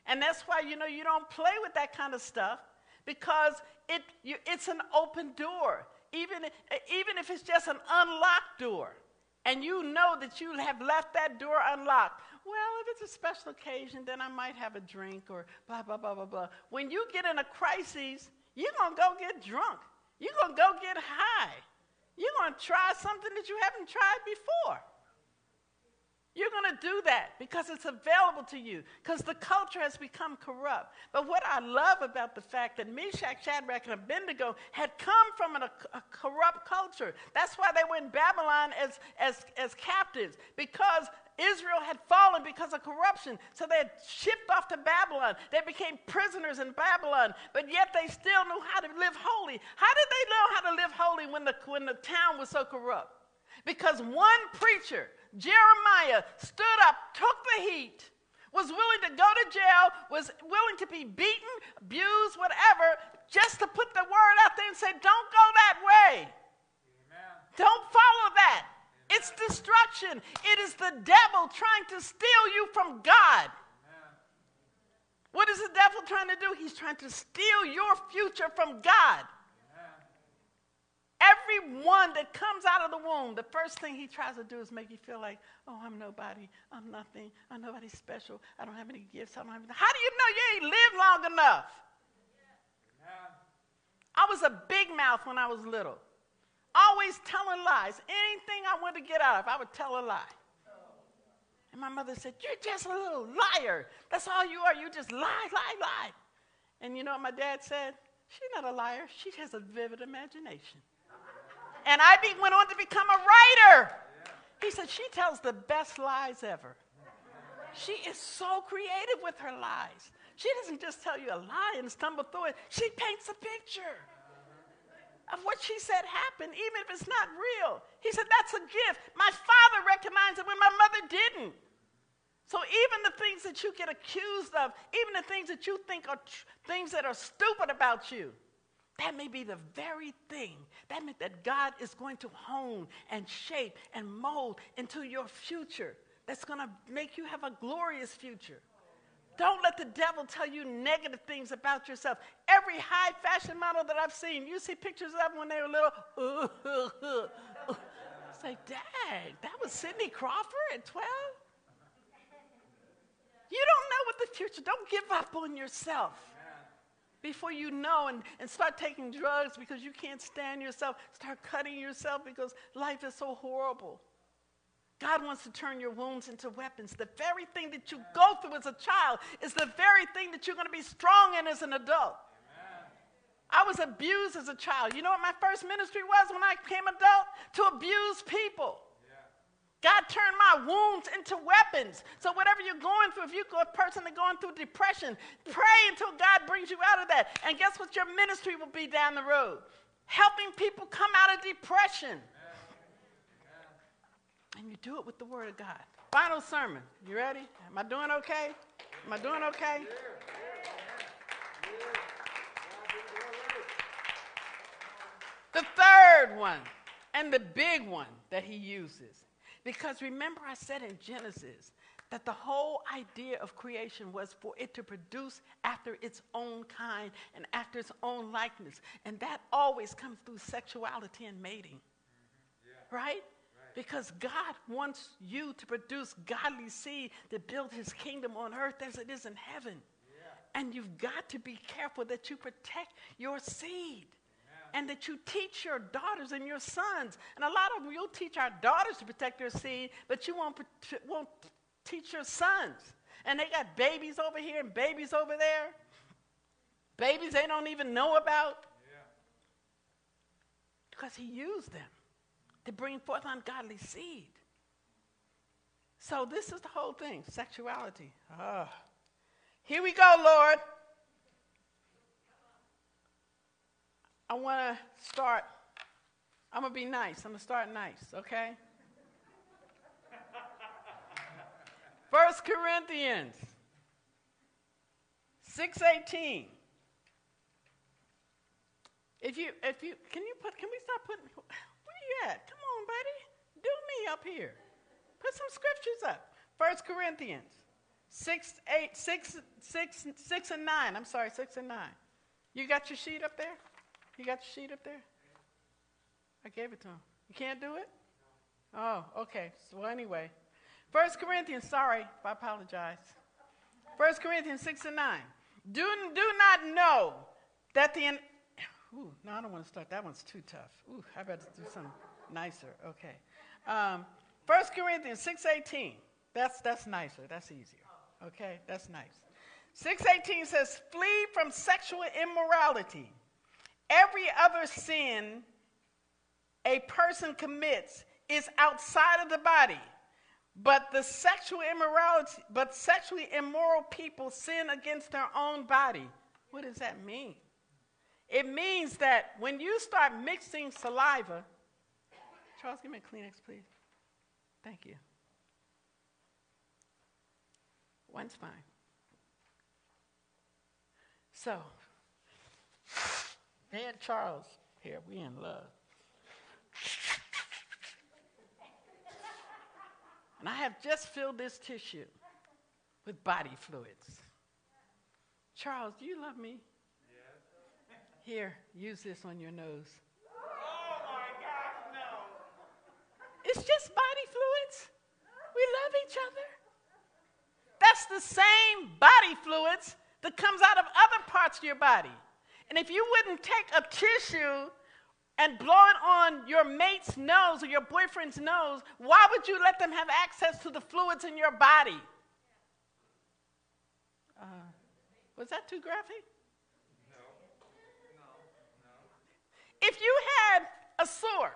Speaker 2: And that's why, you know, you don't play with that kind of stuff because it, you, it's an open door, even, even if it's just an unlocked door. And you know that you have left that door unlocked. Well, if it's a special occasion, then I might have a drink or blah, blah, blah, blah, blah. When you get in a crisis, you're going to go get drunk. You're going to go get high. You're going to try something that you haven't tried before. You're going to do that because it's available to you, because the culture has become corrupt. But what I love about the fact that Meshach, Shadrach, and Abednego had come from an, a, a, corrupt culture. That's why they were in Babylon as, as, as captives, because Israel had fallen because of corruption. So they had shipped off to Babylon. They became prisoners in Babylon, but yet they still knew how to live holy. How did they know how to live holy when the, when the town was so corrupt? Because one preacher, Jeremiah stood up, took the heat, was willing to go to jail, was willing to be beaten, abused, whatever, just to put the word out there and say, don't go that way. Amen. Don't follow that. Amen. It's destruction. It is the devil trying to steal you from God. Amen. What is the devil trying to do? He's trying to steal your future from God. Everyone that comes out of the womb, the first thing he tries to do is make you feel like, oh, I'm nobody. I'm nothing. I'm nobody special. I don't have any gifts. I don't have anything. How do you know you ain't lived long enough? I was a big mouth when I was little, always telling lies. Anything I wanted to get out of, I would tell a lie. And my mother said, You're just a little liar. That's all you are. You just lie, lie, lie. And you know what my dad said? She's not a liar. She has a vivid imagination. And I be, went on to become a writer. He said, She tells the best lies ever. She is so creative with her lies. She doesn't just tell you a lie and stumble through it, she paints a picture of what she said happened, even if it's not real. He said, That's a gift. My father recognized it when my mother didn't. So even the things that you get accused of, even the things that you think are tr- things that are stupid about you, that may be the very thing that meant that God is going to hone and shape and mold into your future that's going to make you have a glorious future. Don't let the devil tell you negative things about yourself. Every high fashion model that I've seen, you see pictures of them when they were little. Uh, uh, uh, Say, Dad, that was Cindy Crawford at 12? You don't know what the future, don't give up on yourself before you know and, and start taking drugs because you can't stand yourself, start cutting yourself because life is so horrible. God wants to turn your wounds into weapons. The very thing that you go through as a child is the very thing that you're going to be strong in as an adult. I was abused as a child. You know what my first ministry was when I became adult? To abuse people. God turned my wounds into weapons. So whatever you're going through, if you're a person that's going through depression, pray until God brings you out of that. And guess what your ministry will be down the road? Helping people come out of depression. And you do it with the word of God. Final sermon. You ready? Am I doing okay? Am I doing okay? The third one, and the big one that he uses. Because remember, I said in Genesis that the whole idea of creation was for it to produce after its own kind and after its own likeness. And that always comes through sexuality and mating. Mm-hmm. Yeah. Right? Because God wants you to produce godly seed to build his kingdom on earth as it is in heaven. Yeah. And you've got to be careful that you protect your seed and that you teach your daughters and your sons. And a lot of them, you'll teach our daughters to protect their seed, but you won't, won't teach your sons. And they got babies over here and babies over there. Babies they don't even know about. Yeah. Because he used them to bring forth ungodly seed. So this is the whole thing sexuality. Here we go, Lord. I want to start. I'm going to be nice. I'm going to start nice, okay? First Corinthians 6:18. If you if you can you put can we stop putting where you at? Come on, buddy. Do me up here. Put some scriptures up. First Corinthians 6, 8, 6, 6, 6 and 9. I'm sorry, 6 and 9. You got your sheet up there? You got your sheet up there? I gave it to him. You can't do it? Oh, okay. So, well, anyway. First Corinthians, sorry, I apologize. First Corinthians 6 and 9. Do, do not know that the. Ooh, no, I don't want to start. That one's too tough. Ooh, I better do something nicer. Okay. Um, 1 Corinthians 6.18. That's, that's nicer. That's easier. Okay, that's nice. 6.18 says, flee from sexual immorality. Every other sin a person commits is outside of the body. But the sexual immorality, but sexually immoral people sin against their own body. What does that mean? It means that when you start mixing saliva, Charles, give me a Kleenex, please. Thank you. One's fine. So, me and Charles here, we in love. And I have just filled this tissue with body fluids. Charles, do you love me? Yes. Here, use this on your nose.
Speaker 4: Oh my God, no.
Speaker 2: It's just body fluids. We love each other. That's the same body fluids that comes out of other parts of your body. And if you wouldn't take a tissue and blow it on your mate's nose or your boyfriend's nose, why would you let them have access to the fluids in your body? Uh, was that too graphic?
Speaker 4: No.
Speaker 2: If you had a sore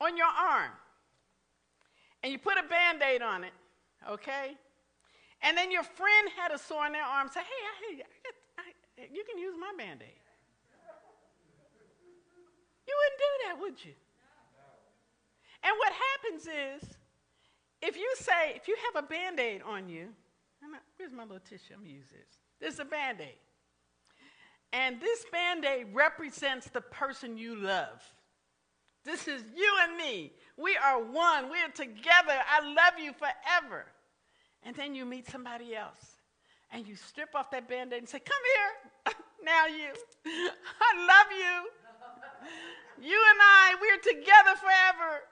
Speaker 2: on your arm and you put a band aid on it, okay? And then your friend had a sore on their arm, say, hey, I, I, I, you can use my band aid. You wouldn't do that, would you? And what happens is, if you say, if you have a band aid on you, where's my little tissue? I'm gonna use this. This is a band aid. And this band aid represents the person you love. This is you and me. We are one. We are together. I love you forever. And then you meet somebody else and you strip off that band aid and say, Come here. now you. I love you. You and I, we're together forever.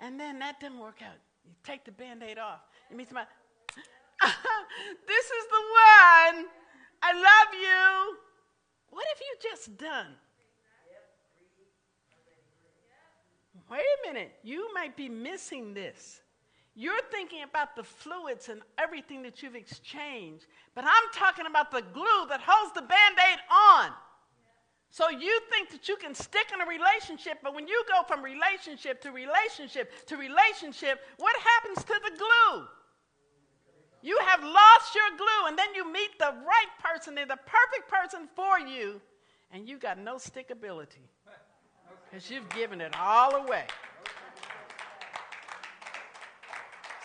Speaker 2: And then that didn't work out. You take the band aid off. You meet somebody, this is the one. I love you. What have you just done? wait a minute, you might be missing this. You're thinking about the fluids and everything that you've exchanged, but I'm talking about the glue that holds the band aid on. So you think that you can stick in a relationship, but when you go from relationship to relationship to relationship, what happens to the glue? You have lost your glue, and then you meet the right person, they're the perfect person for you, and you got no stickability because you've given it all away.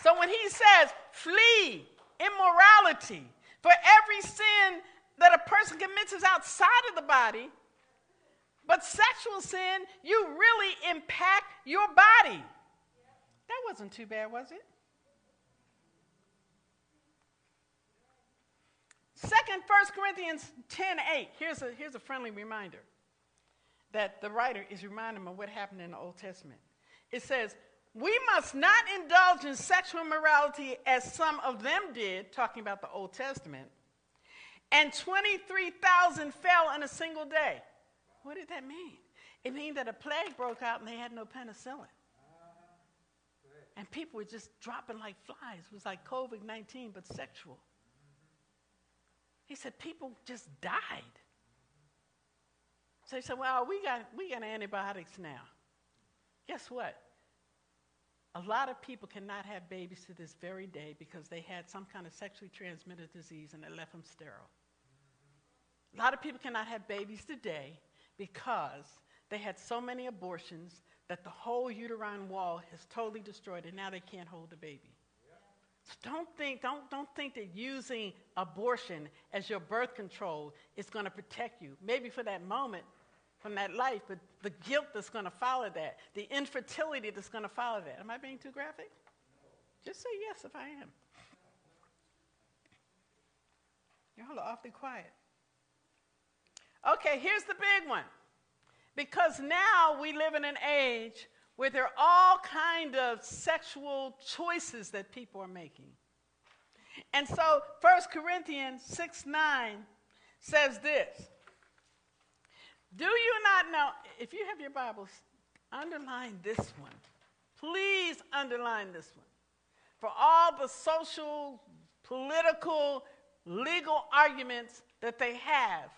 Speaker 2: So when he says, flee immorality, for every sin that a person commits is outside of the body, but sexual sin, you really impact your body. That wasn't too bad, was it? Second, 1 Corinthians 10 8. Here's a, here's a friendly reminder that the writer is reminding of what happened in the Old Testament. It says, We must not indulge in sexual immorality as some of them did, talking about the Old Testament, and 23,000 fell in a single day. What did that mean? It means that a plague broke out and they had no penicillin. And people were just dropping like flies. It was like COVID 19, but sexual. He said people just died. So he said, Well, we got, we got antibiotics now. Guess what? A lot of people cannot have babies to this very day because they had some kind of sexually transmitted disease and it left them sterile. A lot of people cannot have babies today because they had so many abortions that the whole uterine wall is totally destroyed and now they can't hold the baby. So don't think, don't, don't think that using abortion as your birth control is going to protect you. Maybe for that moment, from that life, but the guilt that's going to follow that, the infertility that's going to follow that. Am I being too graphic? Just say yes if I am. Y'all are awfully quiet. Okay, here's the big one. Because now we live in an age where there are all kind of sexual choices that people are making. And so 1 Corinthians 6 9 says this. Do you not know, if you have your Bibles, underline this one. Please underline this one. For all the social, political, legal arguments that they have,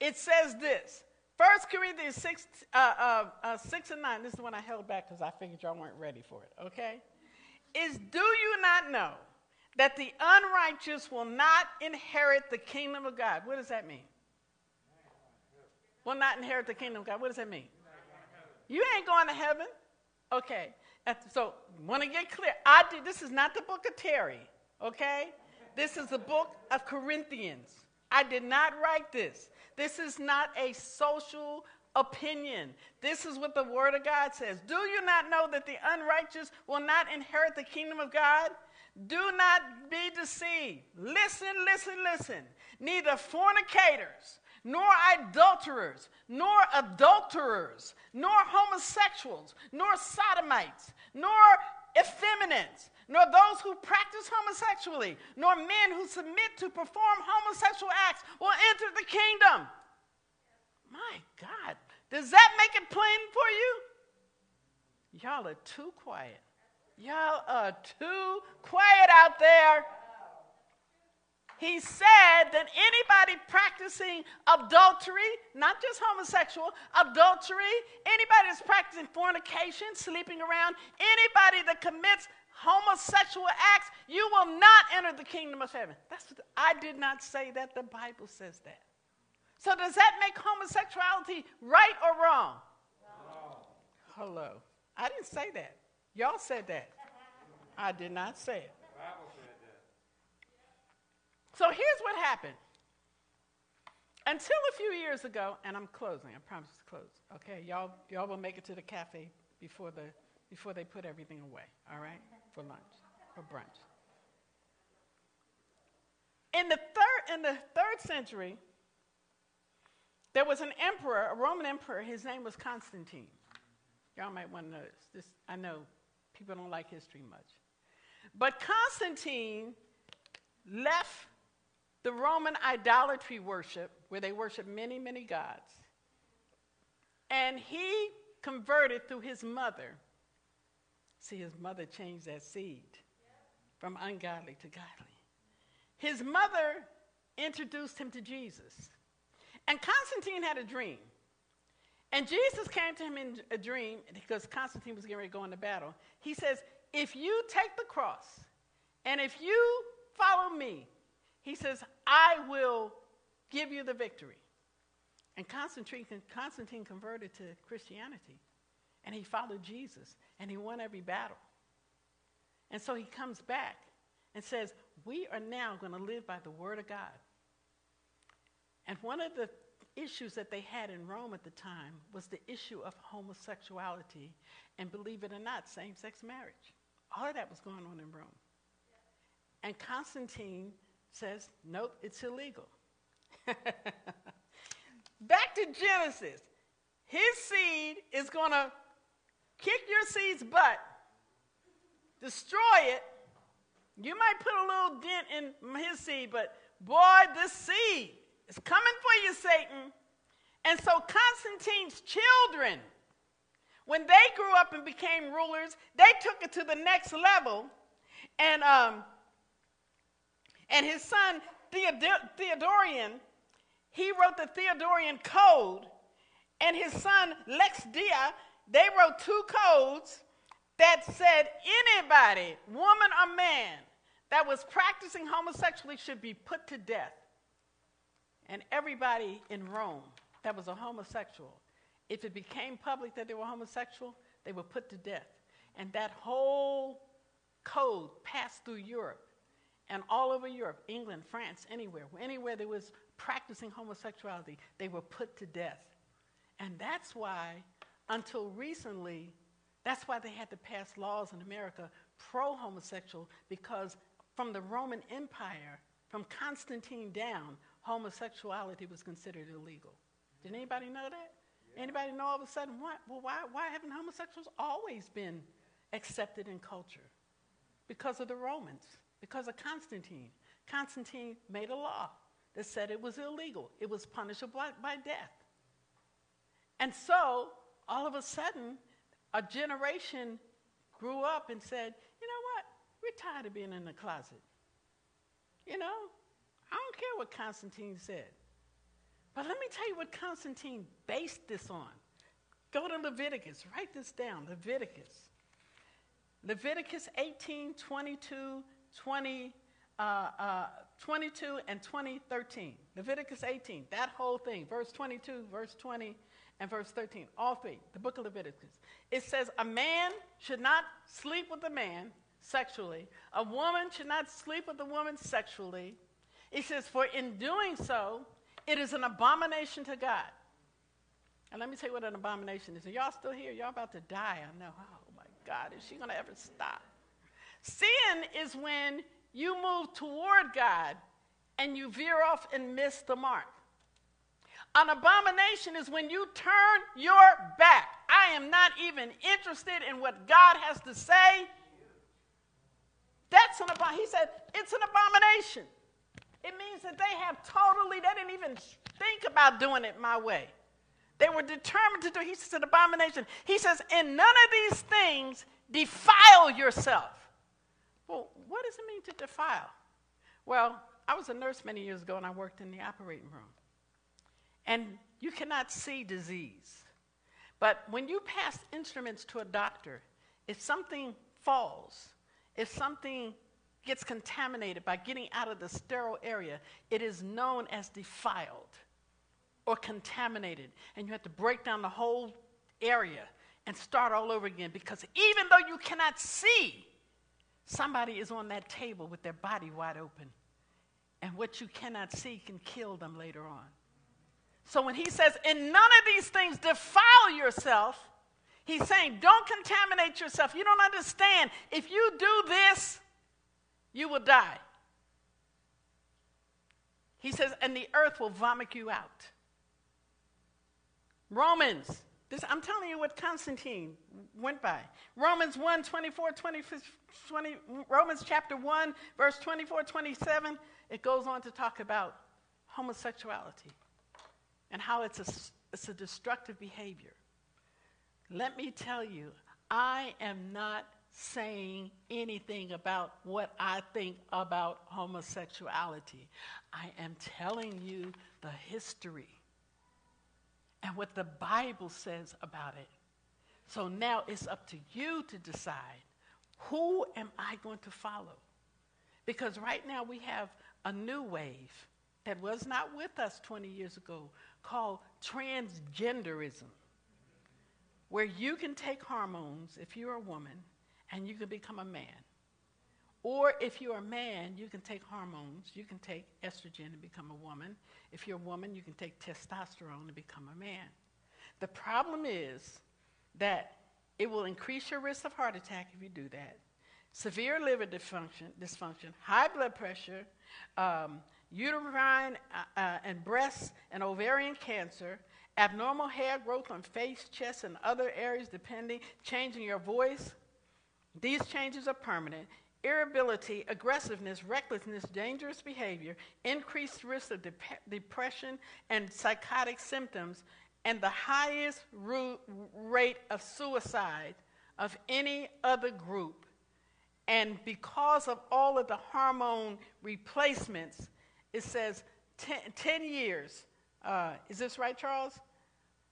Speaker 2: it says this 1 Corinthians 6, uh, uh, uh, 6 and 9, this is the one I held back because I figured y'all weren't ready for it, okay? Is do you not know that the unrighteous will not inherit the kingdom of God? What does that mean? Will not inherit the kingdom of God. What does that mean? You ain't going to heaven. Okay. So, want to get clear. I did, this is not the book of Terry, okay? This is the book of Corinthians. I did not write this. This is not a social opinion. This is what the Word of God says. Do you not know that the unrighteous will not inherit the kingdom of God? Do not be deceived. Listen, listen, listen. Neither fornicators, nor adulterers, nor adulterers, nor homosexuals, nor sodomites, nor effeminates, nor those who practice homosexuality, nor men who submit to perform homosexual acts will enter the kingdom. My God, does that make it plain for you? Y'all are too quiet. Y'all are too quiet out there. He said that anybody practicing adultery, not just homosexual, adultery, anybody that's practicing fornication, sleeping around, anybody that commits homosexual acts, you will not enter the kingdom of heaven. That's what, I did not say that. The Bible says that. So does that make homosexuality right or wrong? Hello. I didn't say that. Y'all said that. I did not say it. So here's what happened. Until a few years ago, and I'm closing, I promise to close. Okay, y'all, y'all will make it to the cafe before, the, before they put everything away, all right, for lunch, for brunch. In the third, in the third century, there was an emperor, a Roman emperor, his name was Constantine. Y'all might want to know this. I know people don't like history much. But Constantine left the Roman idolatry worship, where they worship many, many gods. And he converted through his mother. See, his mother changed that seed from ungodly to godly. His mother introduced him to Jesus. And Constantine had a dream. And Jesus came to him in a dream because Constantine was getting ready to go into battle. He says, If you take the cross and if you follow me, he says, I will give you the victory. And Constantine, Constantine converted to Christianity. And he followed Jesus. And he won every battle. And so he comes back and says, We are now going to live by the word of God. And one of the issues that they had in Rome at the time was the issue of homosexuality and, believe it or not, same sex marriage. All of that was going on in Rome. And Constantine says, nope, it's illegal. Back to Genesis. His seed is going to kick your seed's butt, destroy it. You might put a little dent in his seed, but boy, this seed is coming for you, Satan. And so Constantine's children, when they grew up and became rulers, they took it to the next level. And, um, and his son Theodor- Theodorian, he wrote the Theodorian Code. And his son Lex Dia, they wrote two codes that said anybody, woman or man, that was practicing homosexuality should be put to death. And everybody in Rome that was a homosexual, if it became public that they were homosexual, they were put to death. And that whole code passed through Europe and all over Europe, England, France, anywhere, anywhere there was practicing homosexuality, they were put to death. And that's why, until recently, that's why they had to pass laws in America pro homosexual, because from the Roman Empire, from Constantine down, homosexuality was considered illegal. Did anybody know that? Yeah. Anybody know all of a sudden what? Well, why, why haven't homosexuals always been accepted in culture? Because of the Romans, because of Constantine. Constantine made a law that said it was illegal, it was punishable by, by death. And so, all of a sudden, a generation grew up and said, you know what? We're tired of being in the closet. You know, I don't care what Constantine said. But let me tell you what Constantine based this on. Go to Leviticus, write this down Leviticus. Leviticus 18, 22, 20, uh, uh, 22, and 20, 13. Leviticus 18, that whole thing, verse 22, verse 20, and verse 13, all three, the book of Leviticus. It says, A man should not sleep with a man sexually, a woman should not sleep with a woman sexually. It says, For in doing so, it is an abomination to God. And let me tell you what an abomination is. Are y'all still here? Y'all about to die. I know. Oh my God, is she going to ever stop? Sin is when you move toward God and you veer off and miss the mark. An abomination is when you turn your back. I am not even interested in what God has to say. That's an abomination. He said, it's an abomination. It means that they have totally, they didn't even think about doing it my way. They were determined to do it. He says, an abomination. He says, in none of these things defile yourself. Well, what does it mean to defile? Well, I was a nurse many years ago and I worked in the operating room. And you cannot see disease. But when you pass instruments to a doctor, if something falls, if something gets contaminated by getting out of the sterile area, it is known as defiled or contaminated. And you have to break down the whole area and start all over again because even though you cannot see, somebody is on that table with their body wide open. And what you cannot see can kill them later on. So when he says, in none of these things defile yourself, he's saying, don't contaminate yourself. You don't understand. If you do this, you will die. He says, and the earth will vomit you out. Romans, this, I'm telling you what Constantine went by. Romans 1 24, 20, 20, Romans chapter 1, verse 24, 27, it goes on to talk about homosexuality and how it's a, it's a destructive behavior. let me tell you, I am not saying anything about what I think about homosexuality. I am telling you the history and what the Bible says about it. So now it's up to you to decide who am I going to follow? Because right now we have a new wave that was not with us 20 years ago called transgenderism, where you can take hormones if you're a woman and you can become a man. Or if you're a man, you can take hormones. You can take estrogen and become a woman. If you're a woman, you can take testosterone and become a man. The problem is that it will increase your risk of heart attack if you do that. Severe liver dysfunction, dysfunction high blood pressure, um, uterine uh, uh, and breast and ovarian cancer, abnormal hair growth on face, chest, and other areas, depending, changing your voice. These changes are permanent. Irritability, aggressiveness, recklessness, dangerous behavior, increased risk of depression and psychotic symptoms, and the highest rate of suicide of any other group. And because of all of the hormone replacements, it says 10, 10 years. Uh, is this right, Charles?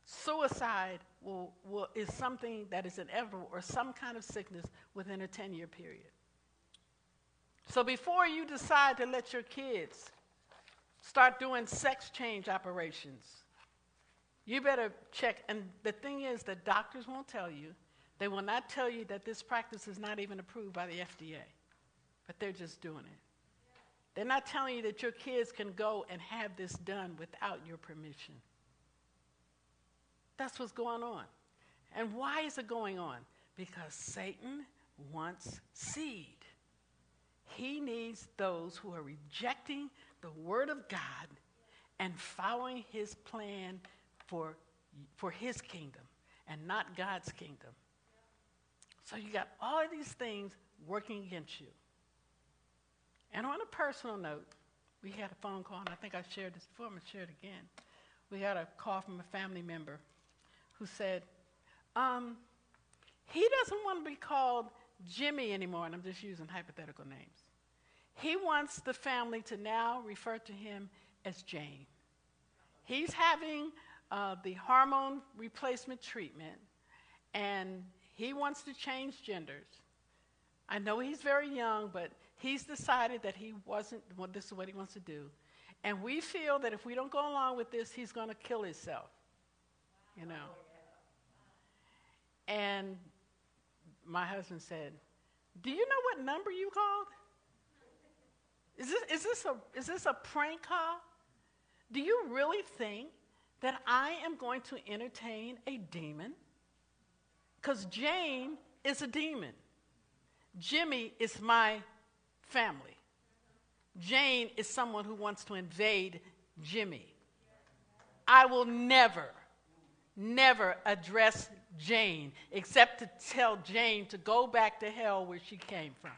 Speaker 2: Suicide will, will, is something that is inevitable or some kind of sickness within a 10 year period. So before you decide to let your kids start doing sex change operations, you better check. And the thing is the doctors won't tell you. They will not tell you that this practice is not even approved by the FDA, but they're just doing it. They're not telling you that your kids can go and have this done without your permission. That's what's going on. And why is it going on? Because Satan wants seed. He needs those who are rejecting the Word of God and following His plan for, for His kingdom and not God's kingdom. So you got all of these things working against you. And on a personal note, we had a phone call, and I think I shared this before, I'm going to share it again. We got a call from a family member who said, um, he doesn't want to be called Jimmy anymore, and I'm just using hypothetical names. He wants the family to now refer to him as Jane. He's having uh, the hormone replacement treatment, and he wants to change genders. I know he's very young, but he's decided that he wasn't, well, this is what he wants to do. And we feel that if we don't go along with this, he's going to kill himself. You know. And my husband said, Do you know what number you called? Is this, is this, a, is this a prank call? Do you really think that I am going to entertain a demon? Because Jane is a demon. Jimmy is my family. Jane is someone who wants to invade Jimmy. I will never, never address Jane except to tell Jane to go back to hell where she came from.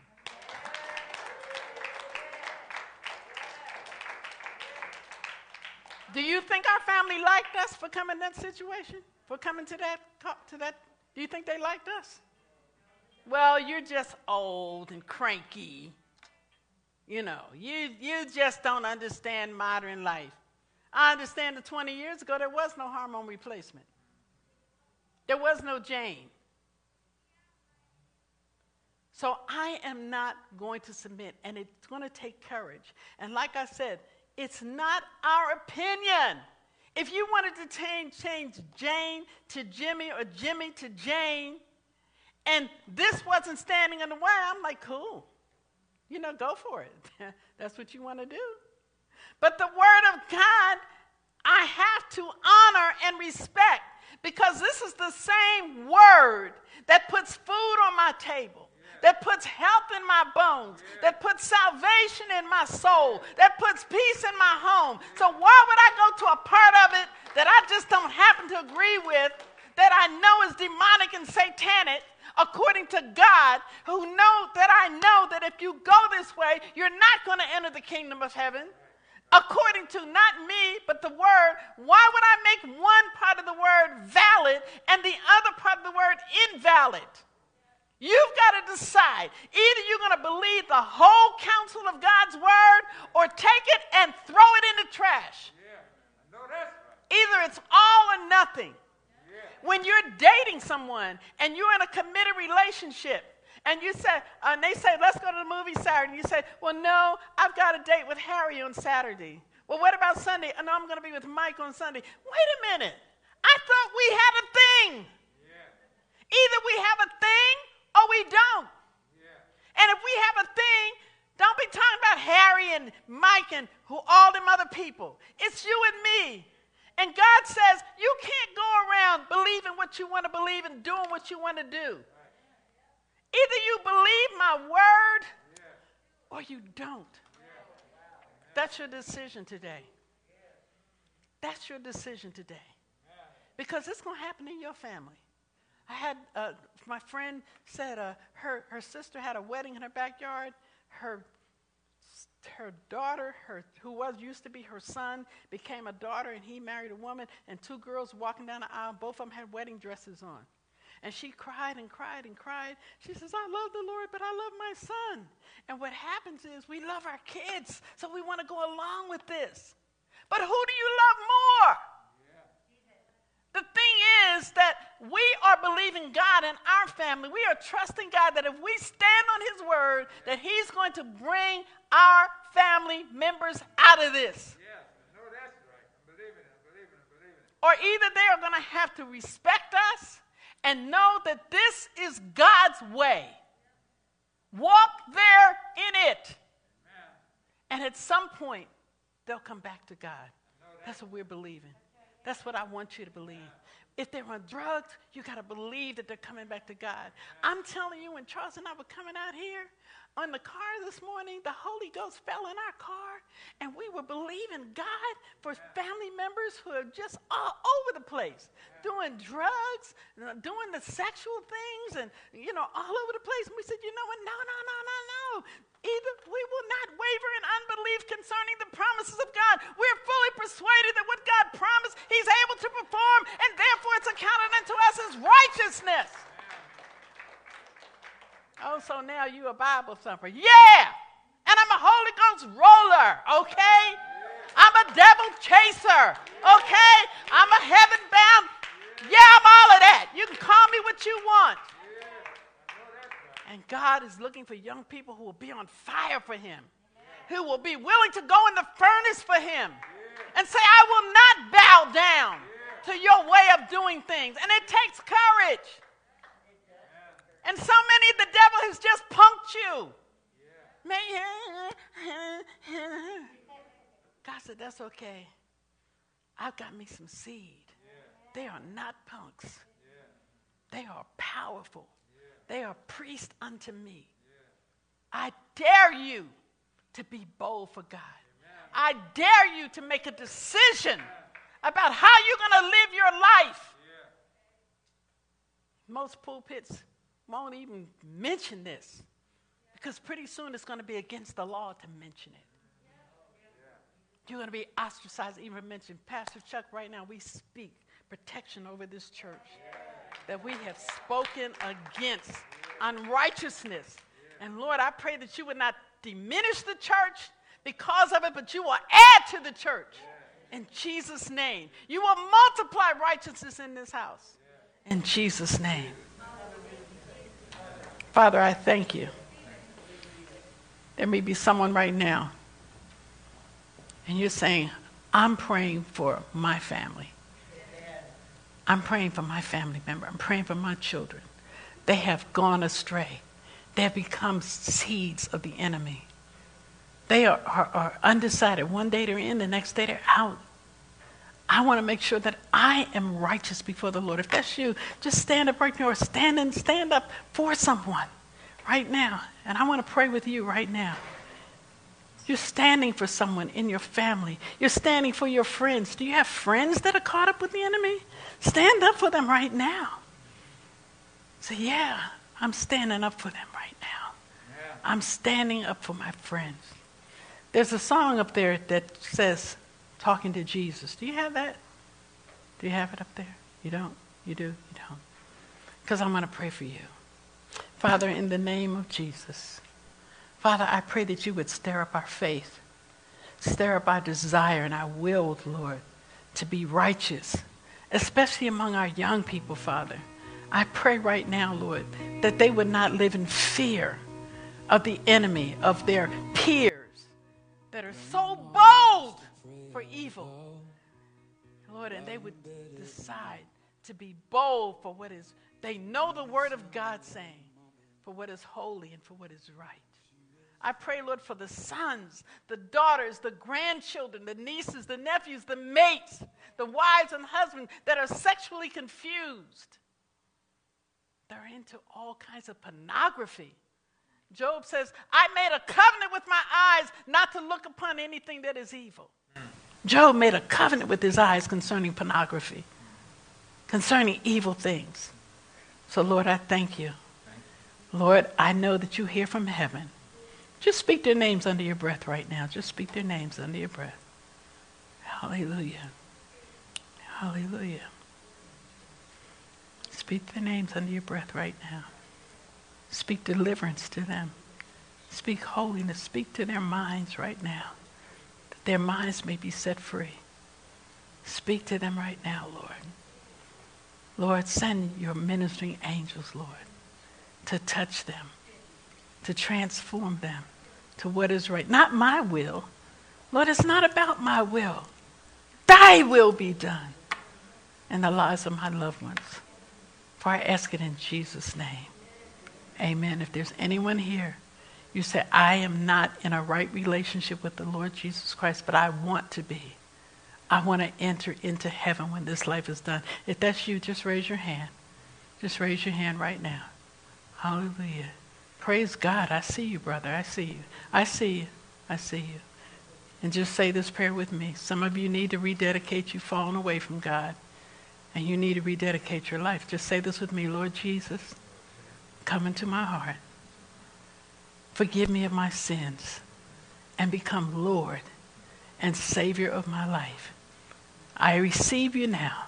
Speaker 2: Do you think our family liked us for coming in that situation? For coming to that, talk to that? Do you think they liked us? Well, you're just old and cranky. You know, you, you just don't understand modern life. I understand that 20 years ago there was no hormone replacement. There was no Jane. So I am not going to submit, and it's going to take courage. And like I said, it's not our opinion. If you wanted to change, change Jane to Jimmy or Jimmy to Jane, and this wasn't standing in the way, I'm like, cool. You know, go for it. That's what you want to do. But the Word of God, I have to honor and respect because this is the same Word that puts food on my table that puts health in my bones, that puts salvation in my soul, that puts peace in my home. So why would I go to a part of it that I just don't happen to agree with, that I know is demonic and satanic? According to God, who know that I know that if you go this way, you're not going to enter the kingdom of heaven. according to not me, but the word, why would I make one part of the word valid and the other part of the word invalid? You've got to decide. Either you're going to believe the whole counsel of God's word or take it and throw it in the trash.
Speaker 4: Yeah. I know that's right.
Speaker 2: Either it's all or nothing.
Speaker 4: Yeah.
Speaker 2: When you're dating someone and you're in a committed relationship, and you say, and they say, let's go to the movie Saturday. And you say, well, no, I've got a date with Harry on Saturday. Well, what about Sunday? Oh, no, I'm going to be with Mike on Sunday. Wait a minute. I thought we had a thing.
Speaker 4: Yeah.
Speaker 2: Either we have a thing or we don't.
Speaker 4: Yeah.
Speaker 2: And if we have a thing, don't be talking about Harry and Mike and who all them other people. It's you and me. And God says you can't go around believing what you want to believe and doing what you want to do. Either you believe my word or you don't. That's your decision today. That's your decision today. Because it's going to happen in your family. I had, uh, my friend said uh, her, her sister had a wedding in her backyard. Her, her daughter, her, who was used to be her son, became a daughter, and he married a woman, and two girls walking down the aisle, both of them had wedding dresses on. And she cried and cried and cried. She says, I love the Lord, but I love my son. And what happens is we love our kids, so we want to go along with this. But who do you love more? The thing is that we are believing God in our family. We are trusting God that if we stand on His word, that He's going to bring our family members out of this.
Speaker 4: Yeah. Know that's right. I'm believing it. I'm believing it. I'm believing it.
Speaker 2: Or either they are going to have to respect us and know that this is God's way. Walk there in it. And at some point, they'll come back to God. That's what we're believing. That's what I want you to believe. If they're on drugs, you got to believe that they're coming back to God. I'm telling you, when Charles and I were coming out here on the car this morning, the Holy Ghost fell in our car, and we were believing God for family members who are just all over the place, doing drugs, doing the sexual things, and you know, all over the place. And we said, you know what? No, no, no, no, no. Either we will not waver in unbelief concerning the promises of God. We're fully persuaded that what God promised, He's able to perform, and therefore it's accounted unto us as righteousness. Oh, so now you a Bible thumper. Yeah! And I'm a Holy Ghost roller, okay? I'm a devil chaser, okay? I'm a heaven bound. Yeah, I'm all of that. You can call me what you want. And God is looking for young people who will be on fire for Him, who will be willing to go in the furnace for Him and say, I will not bow down to your way of doing things. And it takes courage. And so many, the devil has just punked you. God said, That's okay. I've got me some seed. They are not punks, they are powerful. They are priests unto me. I dare you to be bold for God. I dare you to make a decision about how you're going to live your life. Most pulpits won't even mention this because pretty soon it's going to be against the law to mention it. You're going to be ostracized, even mentioned. Pastor Chuck, right now we speak protection over this church that we have spoken against unrighteousness. And Lord, I pray that you would not diminish the church because of it, but you will add to the church. In Jesus' name. You will multiply righteousness in this house. In Jesus' name. Father, I thank you. There may be someone right now, and you're saying, I'm praying for my family. I'm praying for my family member. I'm praying for my children. They have gone astray. They have become seeds of the enemy. They are, are, are undecided. One day they're in, the next day they're out. I want to make sure that I am righteous before the Lord. If that's you, just stand up right now or stand and stand up for someone right now. And I want to pray with you right now. You're standing for someone in your family. You're standing for your friends. Do you have friends that are caught up with the enemy? Stand up for them right now. Say, yeah, I'm standing up for them right now. I'm standing up for my friends. There's a song up there that says, Talking to Jesus. Do you have that? Do you have it up there? You don't? You do? You don't? Because I'm going to pray for you. Father, in the name of Jesus, Father, I pray that you would stir up our faith, stir up our desire and our will, Lord, to be righteous, especially among our young people, Father. I pray right now, Lord, that they would not live in fear of the enemy, of their peers evil. Lord, and they would decide to be bold for what is, they know the word of God saying, for what is holy and for what is right. I pray, Lord, for the sons, the daughters, the grandchildren, the nieces, the nephews, the mates, the wives and husbands that are sexually confused. They're into all kinds of pornography. Job says, I made a covenant with my eyes not to look upon anything that is evil. Job made a covenant with his eyes concerning pornography, concerning evil things. So, Lord, I thank you. Lord, I know that you hear from heaven. Just speak their names under your breath right now. Just speak their names under your breath. Hallelujah. Hallelujah. Speak their names under your breath right now. Speak deliverance to them. Speak holiness. Speak to their minds right now, their minds may be set free. Speak to them right now, Lord. Lord, send your ministering angels, Lord, to touch them, to transform them to what is right. Not my will. Lord, it's not about my will. Thy will be done in the lives of my loved ones. For I ask it in Jesus' name. Amen. If there's anyone here, you say, I am not in a right relationship with the Lord Jesus Christ, but I want to be. I want to enter into heaven when this life is done. If that's you, just raise your hand. Just raise your hand right now. Hallelujah. Praise God. I see you, brother. I see you. I see you. I see you. And just say this prayer with me. Some of you need to rededicate. You've fallen away from God. And you need to rededicate your life. Just say this with me Lord Jesus come into my heart. Forgive me of my sins and become Lord and Savior of my life. I receive you now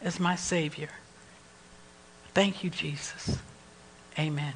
Speaker 2: as my Savior. Thank you, Jesus. Amen.